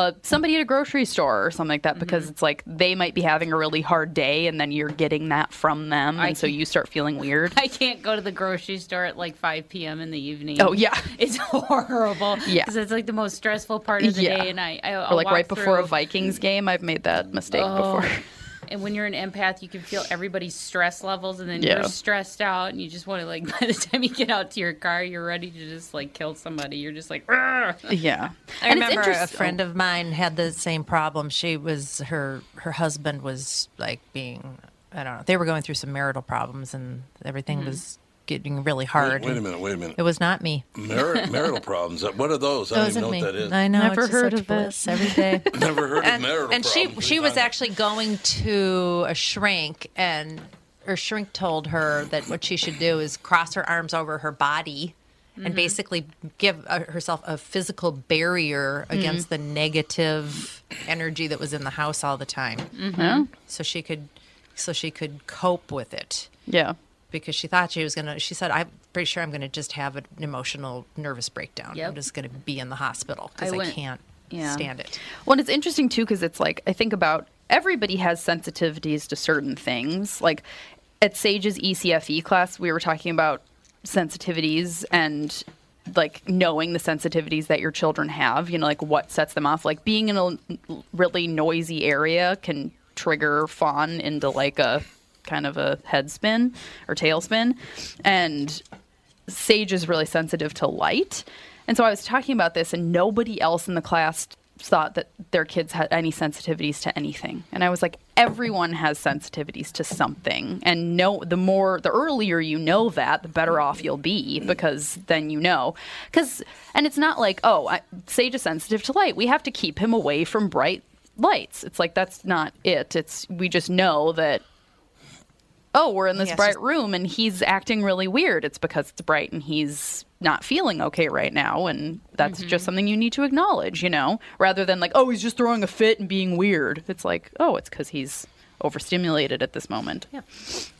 uh, somebody at a grocery store or something like that because it's like they might be having a really hard day, and then you're getting that from them, I and so you start feeling weird. I can't go to the grocery store at like 5 p.m. in the evening. Oh, yeah. it's horrible. Yeah. because it's like the most stressful part of the Yeah. day, and I, I or like right before a Vikings game, I've made that mistake Oh. before. And when you're an empath, you can feel everybody's stress levels, and then Yeah. you're stressed out, and you just want to like. By the time you get out to your car, you're ready to just like kill somebody. You're just like, "Argh." Yeah. I And it's remember a friend of mine had the same problem. She was her her husband was like being I don't know. They were going through some marital problems and everything Mm-hmm. was getting really hard. Wait, wait a minute. Wait a minute. It was not me. Mar- marital problems. What are those? I don't even know me. what that is. I know. Never it's heard such of it. bliss every day. Never heard of and, problems. and she she was actually going to a shrink and her shrink told her that what she should do is cross her arms over her body Mm-hmm. and basically give uh, herself a physical barrier Mm-hmm. against the negative energy that was in the house all the time Yeah. so she could so she could cope with it Yeah. Because she thought she was gonna she said i'm pretty sure i'm gonna just have an emotional nervous breakdown Yep. i'm just gonna be in the hospital because I I, can't yeah. stand it Well, it's interesting too because it's like I think about everybody has sensitivities to certain things. Like at Sage's ECFE class, we were talking about sensitivities and like knowing the sensitivities that your children have. You know, like what sets them off. Like being in a really noisy area can trigger fawn into like a kind of a head spin or tailspin, and Sage is really sensitive to light. And so I was talking about this, and nobody else in the class thought that their kids had any sensitivities to anything. And I was like, everyone has sensitivities to something. And no, the more, the earlier you know that, the better off you'll be because then you know. Because, and it's not like, oh, I, Sage is sensitive to light. We have to keep him away from bright lights. It's like, that's not it. It's, we just know that oh, we're in this Yes, bright room and he's acting really weird. It's because it's bright and he's not feeling okay right now. And that's mm-hmm. just something you need to acknowledge, you know, rather than like, oh, he's just throwing a fit and being weird. It's like, oh, it's because he's overstimulated at this moment. Yeah.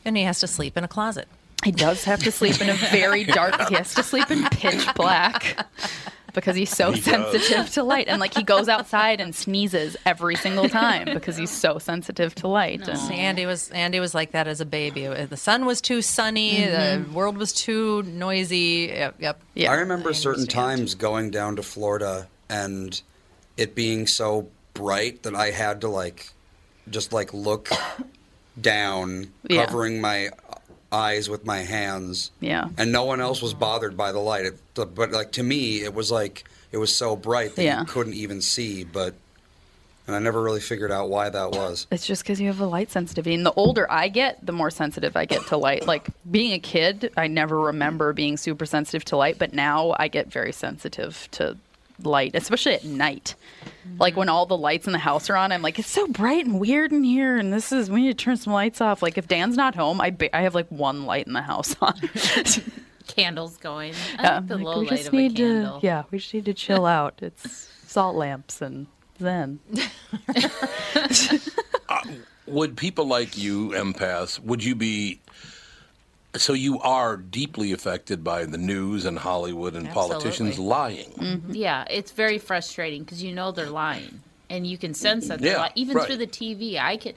And he has to sleep in a closet. He does have to sleep in a very dark, he has to sleep in pitch black. Because he's so He does. sensitive to light, and like he goes outside and sneezes every single time because he's so sensitive to light. And See, Andy was Andy was like that as a baby. Uh, the sun was too sunny. The mm-hmm. world was too noisy. Yep. yep. Yeah. I remember certain times going down to Florida and it being so bright that I had to like just like look down, Yeah. covering my eyes with my hands. Yeah. And no one else was bothered by the light. It, but like to me, it was like it was so bright that Yeah. you couldn't even see. But and I never really figured out why that was. It's just because you have a light sensitivity. And the older I get, the more sensitive I get to light. Like being a kid, I never remember being super sensitive to light, but now I get very sensitive to light, especially at night. Like mm-hmm. when all the lights in the house are on, I'm like, it's so bright and weird in here, and this is we need to turn some lights off. Like if Dan's not home, I ba- I have like one light in the house on. Candles going. Yeah, like the like, low we light just of a need candle. to yeah, we just need to chill out. It's salt lamps and zen. Uh, would people like you, empaths, would you be so you are deeply affected by the news and Hollywood and politicians lying? Mhm. Yeah, it's very frustrating because you know they're lying, and you can sense that they're Yeah, lying. Even right. through the TV. I can,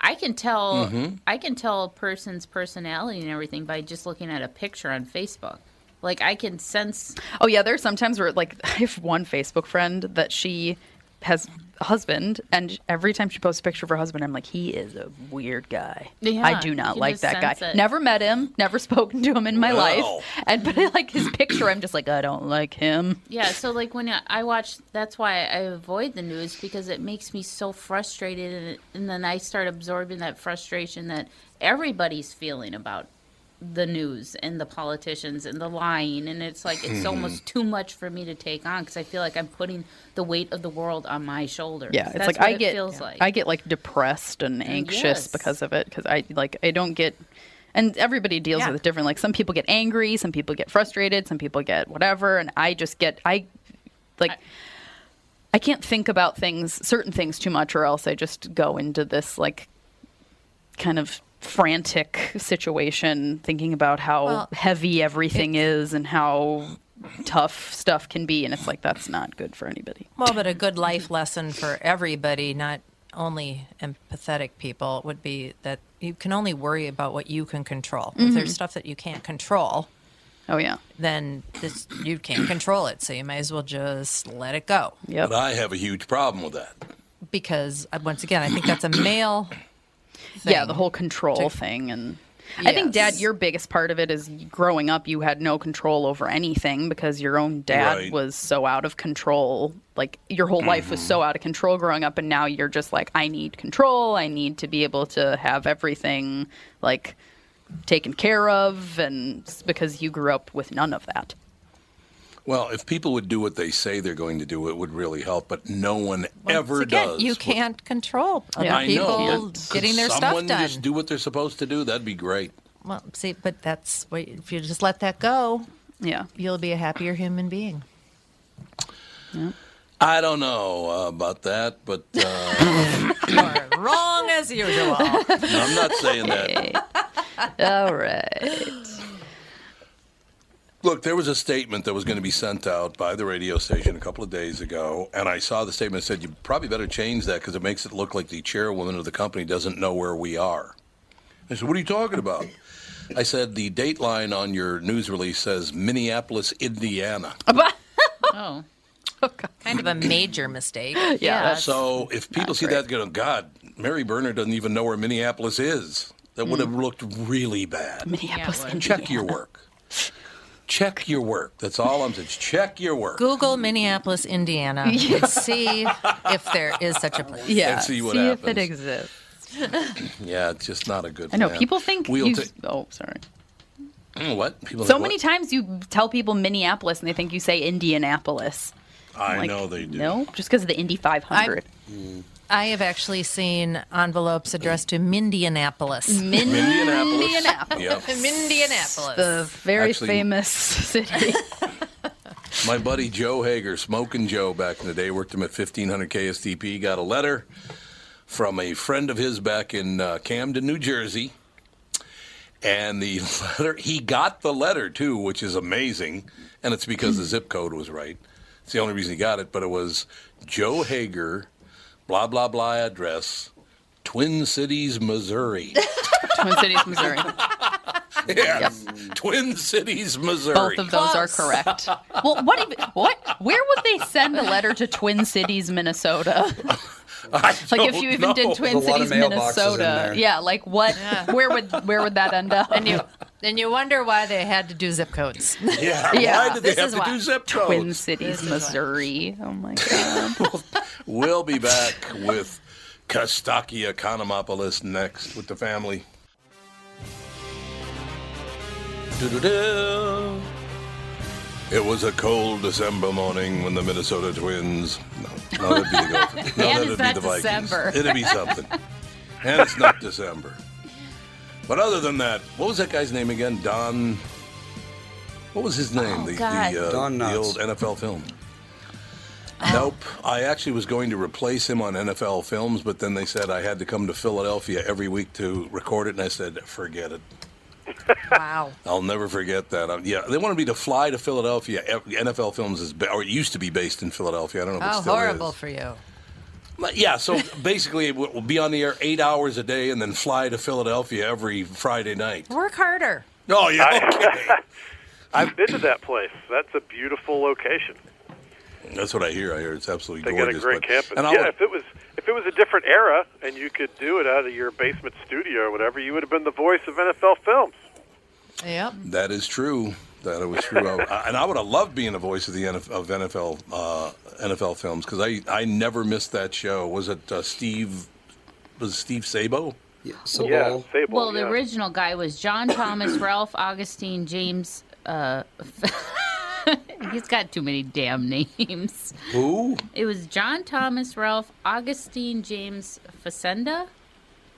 I can tell, Mhm. I can tell a person's personality and everything by just looking at a picture on Facebook. Like I can sense. Oh yeah, there's sometimes where like I have one Facebook friend that she has a husband, and every time she posts a picture of her husband, I'm like, he is a weird guy. Yeah, I do not like that guy. it. Never met him, never spoken to him in my Wow. life, and but I like his picture. I'm just like, I don't like him. Yeah, so like when I- I watch, that's why I avoid the news because it makes me so frustrated, and, and then I start absorbing that frustration that everybody's feeling about the news and the politicians and the lying, and it's like it's Mhm. almost too much for me to take on because I feel like I'm putting the weight of the world on my shoulders. Yeah, it's That's like what I it get feels like. I get like depressed and anxious yes. because of it because I like I don't get and everybody deals Yeah. with it different. Like some people get angry, some people get frustrated, some people get whatever, and I just get I like I can't think about things certain things too much or else I just go into this like kind of frantic situation thinking about how Well, heavy everything is and how tough stuff can be and it's like that's not good for anybody. Well, but a good life lesson for everybody, not only empathetic people, would be that you can only worry about what you can control. If Mhm. there's stuff that you can't control, oh yeah, then this you can't control it. So you may as well just let it go. But I have a huge problem with that. Because uh, once again, I think that's a male yeah, the whole control to- thing and I think dad your biggest part of it is growing up you had no control over anything because your own dad Right. was so out of control. Like your whole life was Mm-hmm. so out of control growing up and now you're just like I need control. I need to be able to have everything like taken care of and because you grew up with none of that. Well, if people would do what they say they're going to do, it would really help. But no one ever again, does. you can't control other I people know. getting their Could stuff someone done. Just do what they're supposed to do. That'd be great. Well, see, but that's what, if you just let that go, yeah, you'll be a happier human being. I don't know uh, about that, but uh, You're wrong as usual. I'm not saying that. All right. Look, there was a statement that was going to be sent out by the radio station a couple of days ago, and I saw the statement that said you probably better change that because it makes it look like the chairwoman of the company doesn't know where we are. I said, "What are you talking about?" I said, "The date line on your news release says Minneapolis, Indiana." Oh. kind of a major mistake. Yeah. So if people see that, go, God, Mary Berner doesn't even know where Minneapolis is. That would have mm. looked really bad. Minneapolis, Check your work. Check your work. That's all I'm saying. Check your work. Google Minneapolis, Indiana, Yeah. and see if there is such a place. Yeah. And see what if it exists. Yeah, it's just not a good. I know plan. people think We'll you. ta- oh, sorry. Mm, what? People So think many what? times you tell people Minneapolis and they think you say Indianapolis. I Like, know they do. No, just because of the Indy 500. I have actually seen envelopes addressed to Mindianapolis. Mindianapolis. Yep. Mindianapolis. The very Actually- famous city. My buddy Joe Hager, Smoking Joe, back in the day, worked him at 1500 KSTP. Got a letter from a friend of his back in uh, Camden, New Jersey. And the letter, he got the letter too, which is amazing. And it's because the zip code was right. It's the only reason he got it. But it was Joe Hager, blah, blah, blah address, Twin Cities, Missouri. Twin Cities, Missouri. yes. Twin Cities, Missouri. Both of those are correct. Well, what even, what where would they send a letter to Twin Cities, Minnesota? like if don't you even know. did Twin There's a lot of Cities, Minnesota. Yeah, like what where would where would that end up? And you, and you wonder why they had to do zip codes. Yeah, Yeah. why did they This have is to why. do zip codes? Twin Cities, Missouri. Oh my god. We'll be back with Costaki Economopoulos next with the family. Do-do-do. It was a cold December morning when the Minnesota Twins. No, no that'd be the Gophers. No, that'd be the Vikings. December. It'd be something. and it's not December. But other than that, what was that guy's name again? Don. What was his name? Oh, the God. the, uh, Don the old NFL film. Nope. I actually was going to replace him on NFL films, but then they said I had to come to Philadelphia every week to record it, and I said, forget it. wow. I'll never forget that. Um, yeah, they wanted me to fly to Philadelphia. NFL films is, ba- or it used to be based in Philadelphia. I don't know if it How still horrible is. for you. But yeah, so basically, we'll we'll be on the air eight hours a day, and then fly to Philadelphia every Friday night. Work harder. Oh yeah, okay. I've been to that place. That's a beautiful location. That's what I hear. I hear it's absolutely They gorgeous. got a great but- campus. And I'll- Yeah, if it was if it was a different era and you could do it out of your basement studio or whatever, you would have been the voice of NFL films. Yep. That is true. That it was true. I, and I would have loved being the voice of the NF, of NFL uh, NFL films because I I never missed that show. Was it uh, Steve? Was it Steve Sabol? Yeah, Yeah, Sabol, Well, the yeah. original guy was John Thomas, Ralph Augustine, James. Uh, he's got too many damn names. Who? It was John Thomas, Ralph Augustine, James Facenda,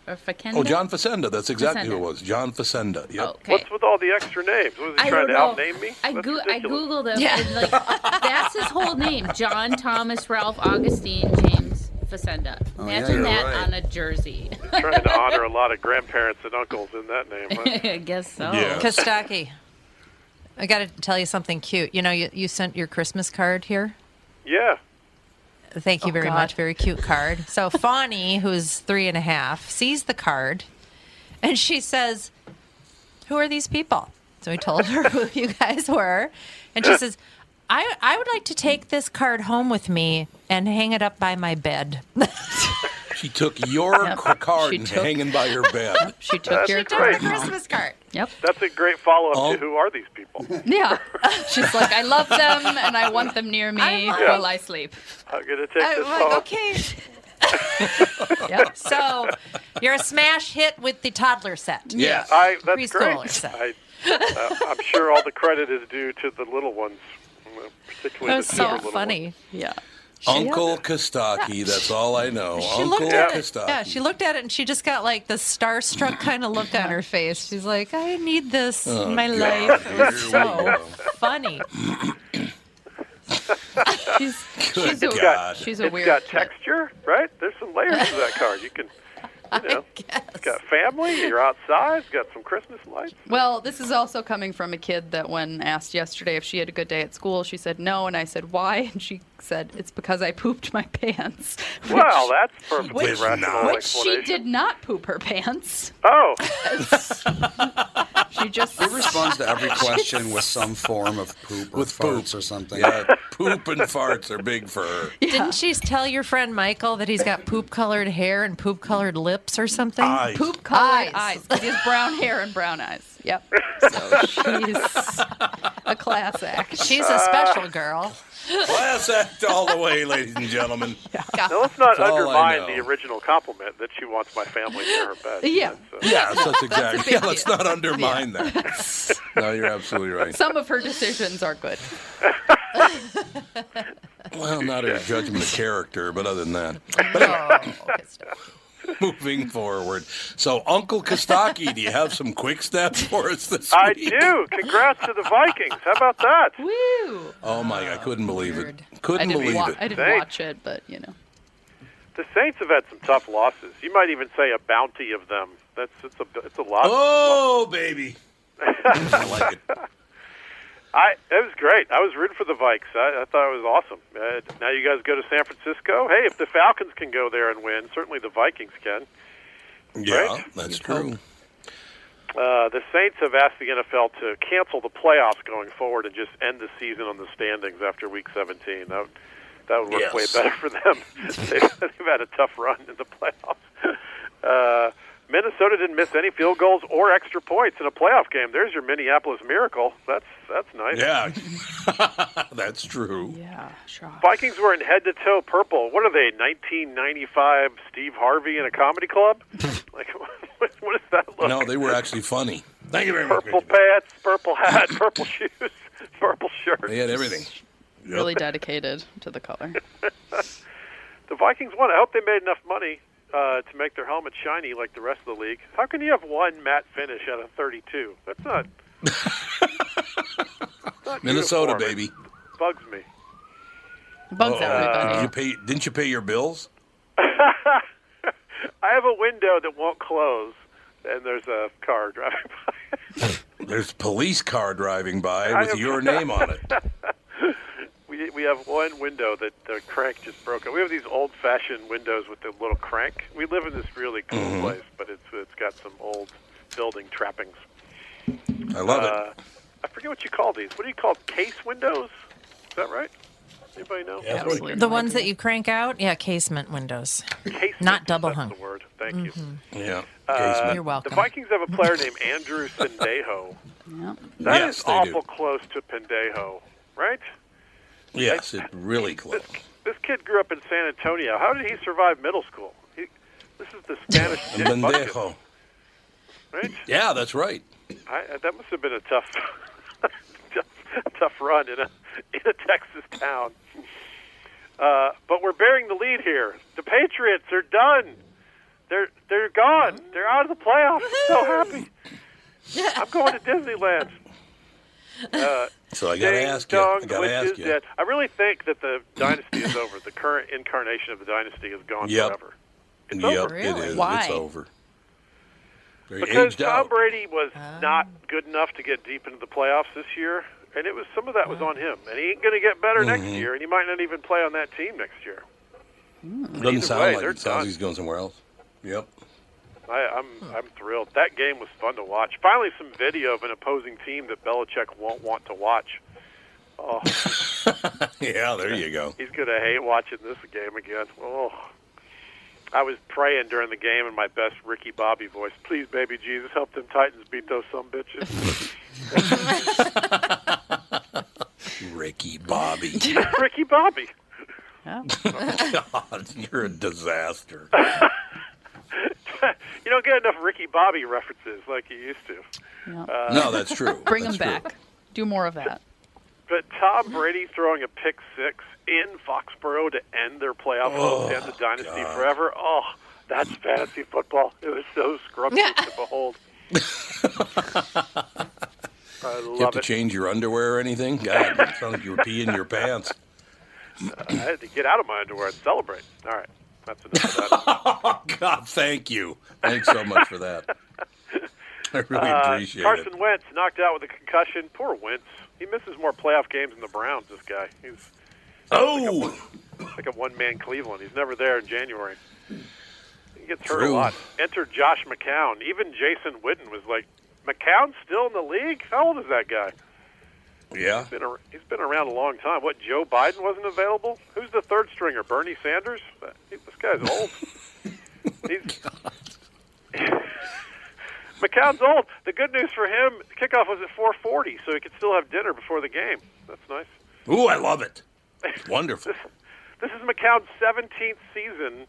or Facenda. Oh, John Facenda. That's exactly who it was. John Facenda. Yep. Okay. What's with all the extra names? Was he I trying to know. outname me? I, That's go- I googled him. Yeah. And like, that's his whole name: John Thomas, Ralph Augustine, James Facenda. Oh, yeah, Imagine you're that right. on a jersey. trying to honor a lot of grandparents and uncles in that name. Huh? I guess so. Yeah. Costaki, I got to tell you something cute. You know, you, you sent your Christmas card here. Yeah. Thank you Oh, very God. much. Very cute card. So Fawny, who's three and a half, sees the card, and she says, "Who are these people?" So we told her who you guys were, and she says, "I I would like to take this card home with me and hang it up by my bed." She took your Yep. card She and took- hanging by your bed. She took That's your great. card. home. card. Yep. That's a great follow up Oh. to who are these people? Yeah. She's like, I love them and I want them near me I'm like- while I sleep. I'm gonna take I'm this like, home. okay. Yep. So you're a smash hit with the toddler set. Yes. I, that's Preschooler great. set. I, uh, I'm sure all the credit is due to the little ones, particularly That's so funny. ones. Yeah. Uncle Costaki, that's all I know. She Uncle looked at it. Costaki. Yeah, she looked at it and she just got like the starstruck kind of look on her face. She's like, I need this Oh, in my God. life. It was so funny. She's, Good she's, a, God. she's a It's weird got texture, right? There's some layers to that card. You can, you know, got family. You're outside. Got some Christmas lights. Well, this is also coming from a kid that, when asked yesterday if she had a good day at school, she said no, and I said why, and she said it's because I pooped my pants. Well, that's perfectly Which rational. Which she did not poop her pants. Oh, She just He responds to every question with some form of poop or With poop. farts or something. Yeah, poop and farts are big for her. Didn't she tell your friend Michael that he's got poop colored hair and poop colored lips or something? Eyes. poop colored Eyes. eyes. 'cause He has brown hair and brown eyes. Yep. So she's a class act. She's a special girl. Class act all the way, ladies and gentlemen. now let's not That's undermine the original compliment that she wants my family near her bed. Yeah. That's, uh, Yes, that's exactly. big yeah, let's not undermine that. No, you're absolutely right. Some of her decisions are good. Well, not her judgment of character, but other than that. But anyway, Oh, good stuff. moving forward. So, Uncle Costaki, do you have some quick steps for us this I week? do. Congrats to the Vikings. How about that? Woo! Oh my! I ah, couldn't believe it. Couldn't believe wa- it. I didn't Thanks. watch it, but you know. The Saints have had some tough losses. You might even say a bounty of them. That's it's a it's a lot. Oh, baby! I like it. I it was great. I was rooting for the Vikes. I, I thought it was awesome. Uh, now you guys go to San Francisco. Hey, if the Falcons can go there and win, certainly the Vikings can. Yeah, Right? that's true. Uh, the Saints have asked the NFL to cancel the playoffs going forward and just end the season on the standings after Week 17. That would, that would work Yes. way better for them. they've, they've had a tough run in the playoffs. Uh, Minnesota didn't miss any field goals or extra points in a playoff game. There's your Minneapolis miracle. That's that's nice. Yeah, that's true. Yeah, sure. Vikings were in head to toe purple. What are they? 1995 Steve Harvey in a comedy club? like what, what does that look? No, they were actually funny. Thank you very much. purple pants, purple hat, purple shoes, purple shirt. They had everything. Yep. Really dedicated to the color. The Vikings won. I hope they made enough money uh, to make their helmet shiny like the rest of the league. How can you have one matte finish out of 32? That's not. not Minnesota, uniform. baby. Bugs me. Bugs Uh, everybody. did you pay? Didn't you pay your bills? I have a window that won't close, and there's a car driving by. There's a police car driving by with your name on it. We we have one window that the crank just broke. We have these old-fashioned windows with the little crank. We live in this really cool Mhm. place, but it's it's got some old building trappings. I love Uh, it. I forget what you call these. What do you call case windows? Is that right? Anybody know? Yeah, that's The ones that you crank out? Yeah, casement windows. Casement, Not double that's hung. the word. Thank you. Yeah. Uh, You're welcome. The Vikings have a player named Andrew Sendejo. Yeah. That Yes, is they do. awful close to Pendejo, right? Yes, it's really close. This kid grew up in San Antonio. How did he survive middle school? He, this is the Spanish Dick Bucket, Bendejo. right? Yeah, that's right. I, that must have been a tough, tough, tough run in a in a Texas town. Uh, but we're bearing the lead here. The Patriots are done. They're they're gone. They're out of the playoffs. I'm so happy. I'm going to Disneyland. Uh, So I gotta ding ask you. I gotta ask you. dead. I really think that the dynasty is over. The current incarnation of the dynasty is gone Yep. forever. It's yep, over. it is. Why? It's over. They Because Tom out. Brady was not good enough to get deep into the playoffs this year, and it was some of that was on him. And he ain't going to get better next Mhm. year, and he might not even play on that team next year. Doesn't sound way, like it. Sounds done. like he's going somewhere else. Yep. I, I'm I'm thrilled. That game was fun to watch. Finally, some video of an opposing team that Belichick won't want to watch. Oh, yeah, there you go. he's going to hate watching this game again. Oh. I was praying during the game in my best Ricky Bobby voice. Please, baby Jesus, help them Titans beat those some bitches. Ricky Bobby. Ricky Bobby. God, you're a disaster. you don't get enough Ricky Bobby references like you used to. Uh, No, that's true. Bring That's them true. back. Do more of that. But Tom Brady throwing a pick six in Foxborough to end their playoff Oh, hopes and the dynasty forever. Oh, that's fantasy football. It was so scrumptious to behold. I love You have to it. change your underwear or anything? God, it sounds like you were peeing your pants. I had to get out of my underwear and celebrate. All right, that's enough of that. God, thank you. Thanks so much for that. I really Uh, appreciate Carson it. Carson Wentz knocked out with a concussion. Poor Wentz. He misses more playoff games than the Browns. This guy. He's oh, like a one-man Cleveland. He's never there in January. He gets hurt a lot. Enter Josh McCown. Even Jason Witten was like, McCown's still in the league. How old is that guy? Yeah. He's been, he's been around a long time. What? Joe Biden wasn't available. Who's the third stringer? Bernie Sanders. Uh, this guy's old. he's, McCown's old. The good news for him, kickoff was at 4:40, so he could still have dinner before the game. That's nice. Ooh, I love it. Wonderful. This is McCown's 17th season.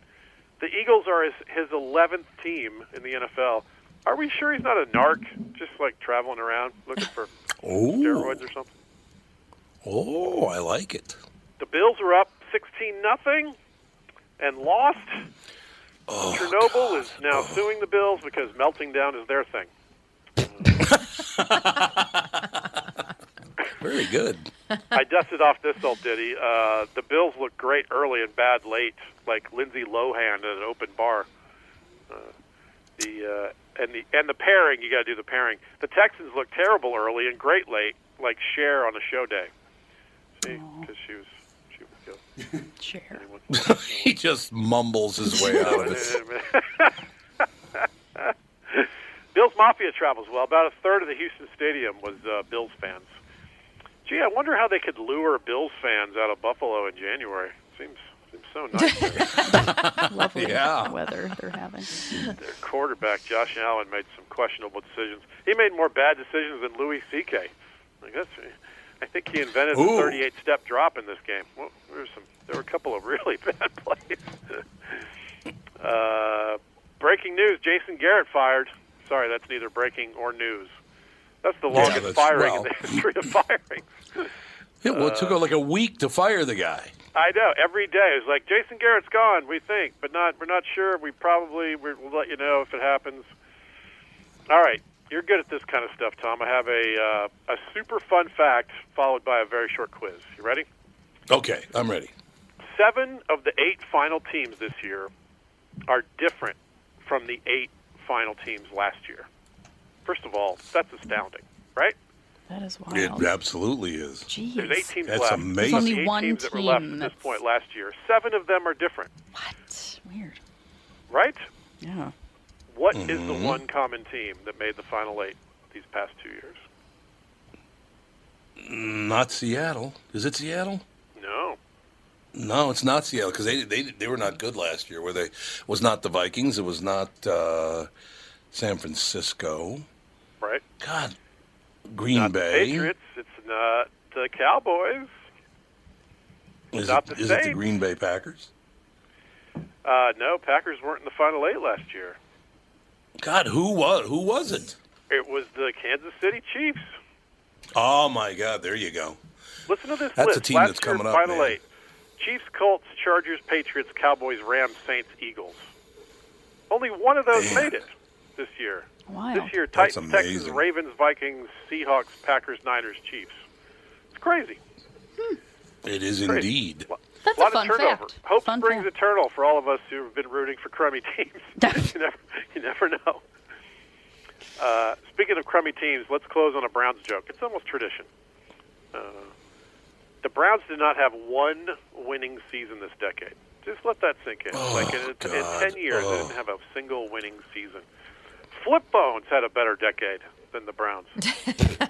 The Eagles are his, his 11th team in the NFL. Are we sure he's not a narc, just like traveling around looking for Oh. steroids or something? Oh, I like it. The Bills are up 16 nothing and lost. Oh, Chernobyl is now suing the Bills because melting down is their thing. Very good. I dusted off this old ditty. Uh, the Bills look great early and bad late, like Lindsay Lohan at an open bar. Uh, the uh, and the and the pairing, you got to do the pairing. The Texans look terrible early and great late, like Cher on a show day. See, because she was she was good. Cher. he just mumbles his way out of it. Bills Mafia travels well. About a third of the Houston Stadium was uh, Bills fans. Gee, I wonder how they could lure Bills fans out of Buffalo in January. Seems seems so nice. Lovely Yeah. weather they're having. Their quarterback Josh Allen made some questionable decisions. He made more bad decisions than Louis C.K. Like that's, I think he invented Ooh. the 38 step drop in this game. Well, there were some, there were a couple of really bad plays. uh, breaking news: Jason Garrett fired. Sorry, that's neither breaking or news. That's the Yeah, longest that's- firing well. in the history of firings. Yeah, well, it took like a week to fire the guy. I know. Every day it's like Jason Garrett's gone. We think, but not. We're not sure. We probably we'll let you know if it happens. All right, you're good at this kind of stuff, Tom. I have a uh, a super fun fact followed by a very short quiz. You ready? Okay, I'm ready. Seven of the eight final teams this year are different from the eight final teams last year. First of all, that's astounding, right? That is wild. It absolutely is. Jeez. There's eight teams That's left. amazing. There's only one teams that were left team at this that's- point last year. Seven of them are different, What? Weird. right? Yeah. What is the Mhm. one common team that made the final eight these past two years? Not Seattle. Is it Seattle? No. No, it's not Seattle because they, they they were not good last year. Were they? Was not the Vikings. It was not uh, San Francisco. Right? God, Green not Bay. the Patriots. It's not the Cowboys. Is not it, the is it the Green Bay Packers? Uh, no, Packers weren't in the final eight last year. God, who was who was it? It was the Kansas City Chiefs. Oh my God, there you go. Listen to this That's list. a team last that's coming up, Final man. eight: Chiefs, Colts, Chargers, Patriots, Cowboys, Rams, Saints, Eagles. Only one of those Man. made it this year. Wow. This year, That's Titans, Texans. Ravens, Vikings, Seahawks, Packers, Niners, Chiefs. It's crazy. It is Great. indeed. That's a lot a fun of turnover. fact. Hope Fun springs fact. eternal for all of us who have been rooting for crummy teams. you never, you never know. Uh, speaking of crummy teams, let's close on a Browns joke. It's almost tradition. Uh, the Browns did not have one winning season this decade. Just let that sink in. Oh, like in, in ten years, they Oh. didn't have a single winning season. Flip Bones had a better decade than the Browns. the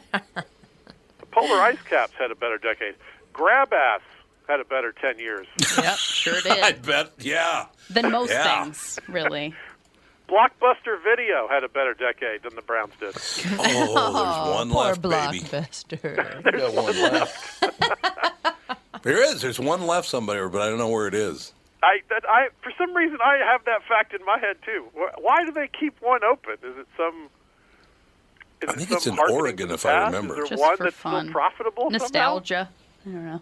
Polar Ice Caps had a better decade. Grab Ass had a better 10 years. Yep, sure did. I bet. Yeah. Than most Yeah. things, really. Blockbuster Video had a better decade than the Browns did. Oh, there's one poor left, baby. blockbuster. We got one left. there is. There's one left somewhere, but I don't know where it is. I, that, I, for some reason, I have that fact in my head too. Why do they keep one open? Is it some? Is I it think some it's in Oregon, if I remember. Is there Just one for that's fun. still profitable? somehow? Nostalgia. I don't know.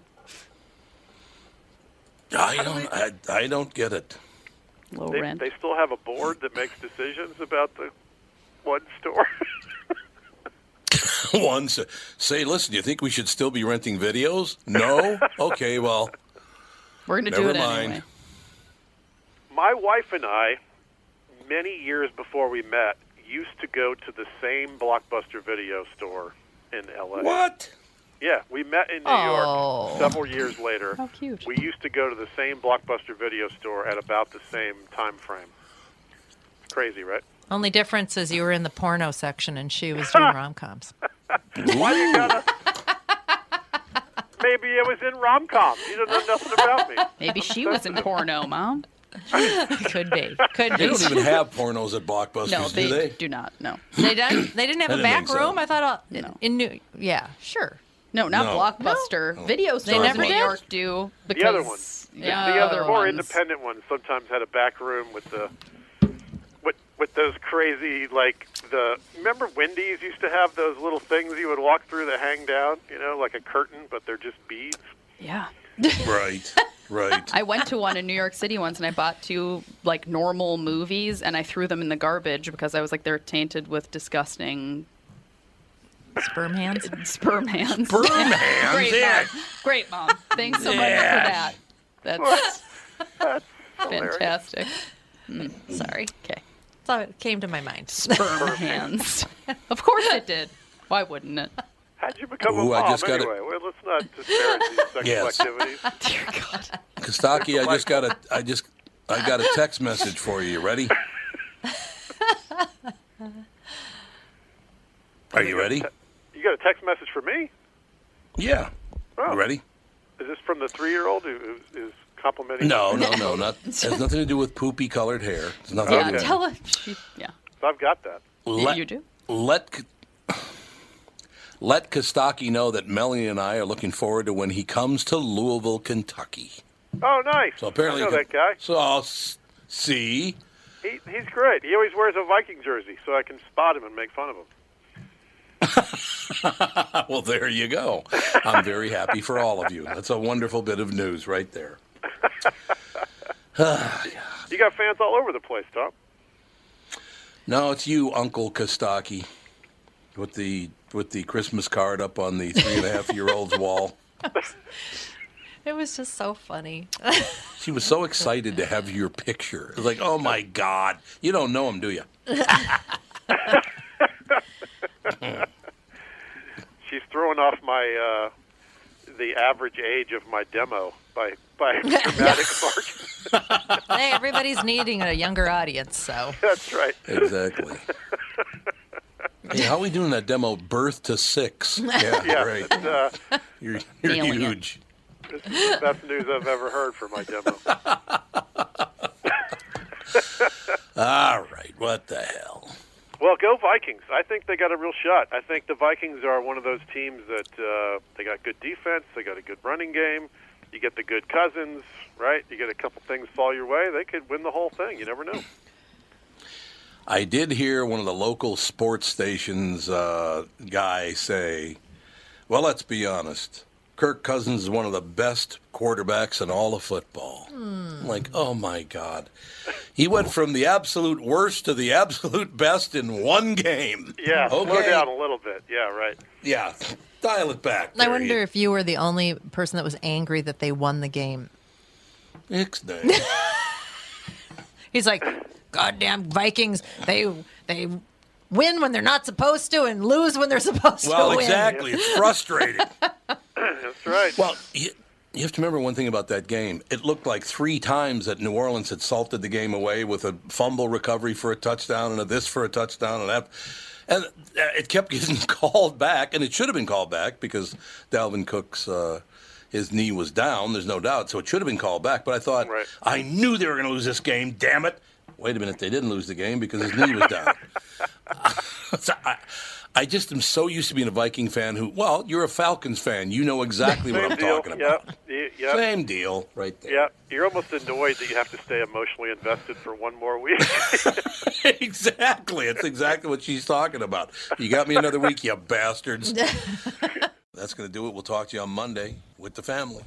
I don't. I, I don't get it. Low They, rent. they still have a board that makes decisions about the one store. one say, say, listen, do you think we should still be renting videos? No. Okay. Well, We're going to do it mind. anyway. My wife and I, many years before we met, used to go to the same Blockbuster video store in L.A. What? Yeah, we met in New Oh. York several years later. How cute. We used to go to the same Blockbuster video store at about the same time frame. Crazy, right? Only difference is you were in the porno section and she was doing rom coms. Why you gotta? Maybe it was in rom com. You don't know nothing about me. Maybe she was in porno, Mom. Could be. Could be. they be. don't even have pornos at Blockbusters, No, they, do they? do not. No. They didn't. They didn't have I a didn't back think so. room. I thought. Uh, No. In New. Yeah. Sure. No, not No. Blockbuster. Video They stores never in New? York do. Because, The other ones, the, Yeah, the other more ones. independent ones, sometimes had a back room with the with with those crazy like the. Remember Wendy's used to have those little things you would walk through that hang down, you know, like a curtain, but they're just beads. Yeah. Right. Right. I went to one in New York City once and I bought two like normal movies and I threw them in the garbage because I was like they're tainted with disgusting Sperm hands. sperm hands. Sperm hands, Great yeah. mom. Great mom. Thanks so much for that. That's fantastic. Mm, sorry. Okay. So it came to my mind. Sperm hands. Of course it did. Why wouldn't it? How'd you become Ooh, a I mom just got it. anyway? Well, let's not disparage these sexual Yes. activities. Dear God. Costaki, I just got a. I just. I got a text message for you. You ready? Are you ready? You got a text message for me? Yeah. Oh. You ready? Is this from the three-year-old who who is complimenting? No, no, no. Not it has nothing to do with poopy colored hair. It's nothing Yeah, to do with tell her. She, yeah. I've got that. let, you do? Let let Costaki know that Melanie and I are looking forward to when he comes to Louisville, Kentucky. Oh, nice. So apparently, I know that guy. So I'll see. He, he's great. He always wears a Viking jersey, so I can spot him and make fun of him. well, there you go. I'm very happy for all of you. That's a wonderful bit of news right there. You got fans all over the place, Tom. No, it's you, Uncle Costaki, with the with the Christmas card up on the three and a half year old's wall. It was just so funny. She was so excited to have your picture. It was like, oh my God, you don't know him, do you? She's throwing off my uh, the average age of my demo by by a dramatic margin. hey, everybody's needing a younger audience, so That's right. Exactly. Hey, how are we doing that demo? Birth to six. Yeah, Yeah, right. uh, You're, you're Nailing it. huge. This is the best news I've ever heard for my demo. All right, what the hell? Well, go Vikings. I think they got a real shot. I think the Vikings are one of those teams that uh, they got good defense, they got a good running game. You get the good cousins, right? You get a couple things fall your way, they could win the whole thing. You never know. I did hear one of the local sports stations uh, guy say, "Well, let's be honest. Kirk Cousins is one of the best quarterbacks in all of football." I'm like, oh my God, he went from the absolute worst to the absolute best in one game. Yeah, slow Okay. down a little bit. Yeah, right. Yeah, dial it back. I wonder you- if you were the only person that was angry that they won the game. Ixnay. He's like, "Goddamn Vikings! They they win when they're not supposed to and lose when they're supposed Well, to. Well, exactly. It's frustrating. That's right. Well, you, you have to remember one thing about that game. It looked like three times that New Orleans had salted the game away with a fumble recovery for a touchdown and a this for a touchdown and that. And uh, it kept getting called back, and it should have been called back because Dalvin Cook's uh, his knee was down. There's no doubt, so it should have been called back. But I thought I knew they were going to lose this game. Damn it! wait a minute, they didn't lose the game because his knee was down. so I, I, just am so used to being a Viking fan who, well, you're a Falcons fan. You know exactly what I'm deal. talking about. Yep. Yep. Same deal right there. Yeah, you're almost annoyed that you have to stay emotionally invested for one more week. exactly. It's exactly what she's talking about. You got me another week, you bastards. That's going to do it. We'll talk to you on Monday with the family.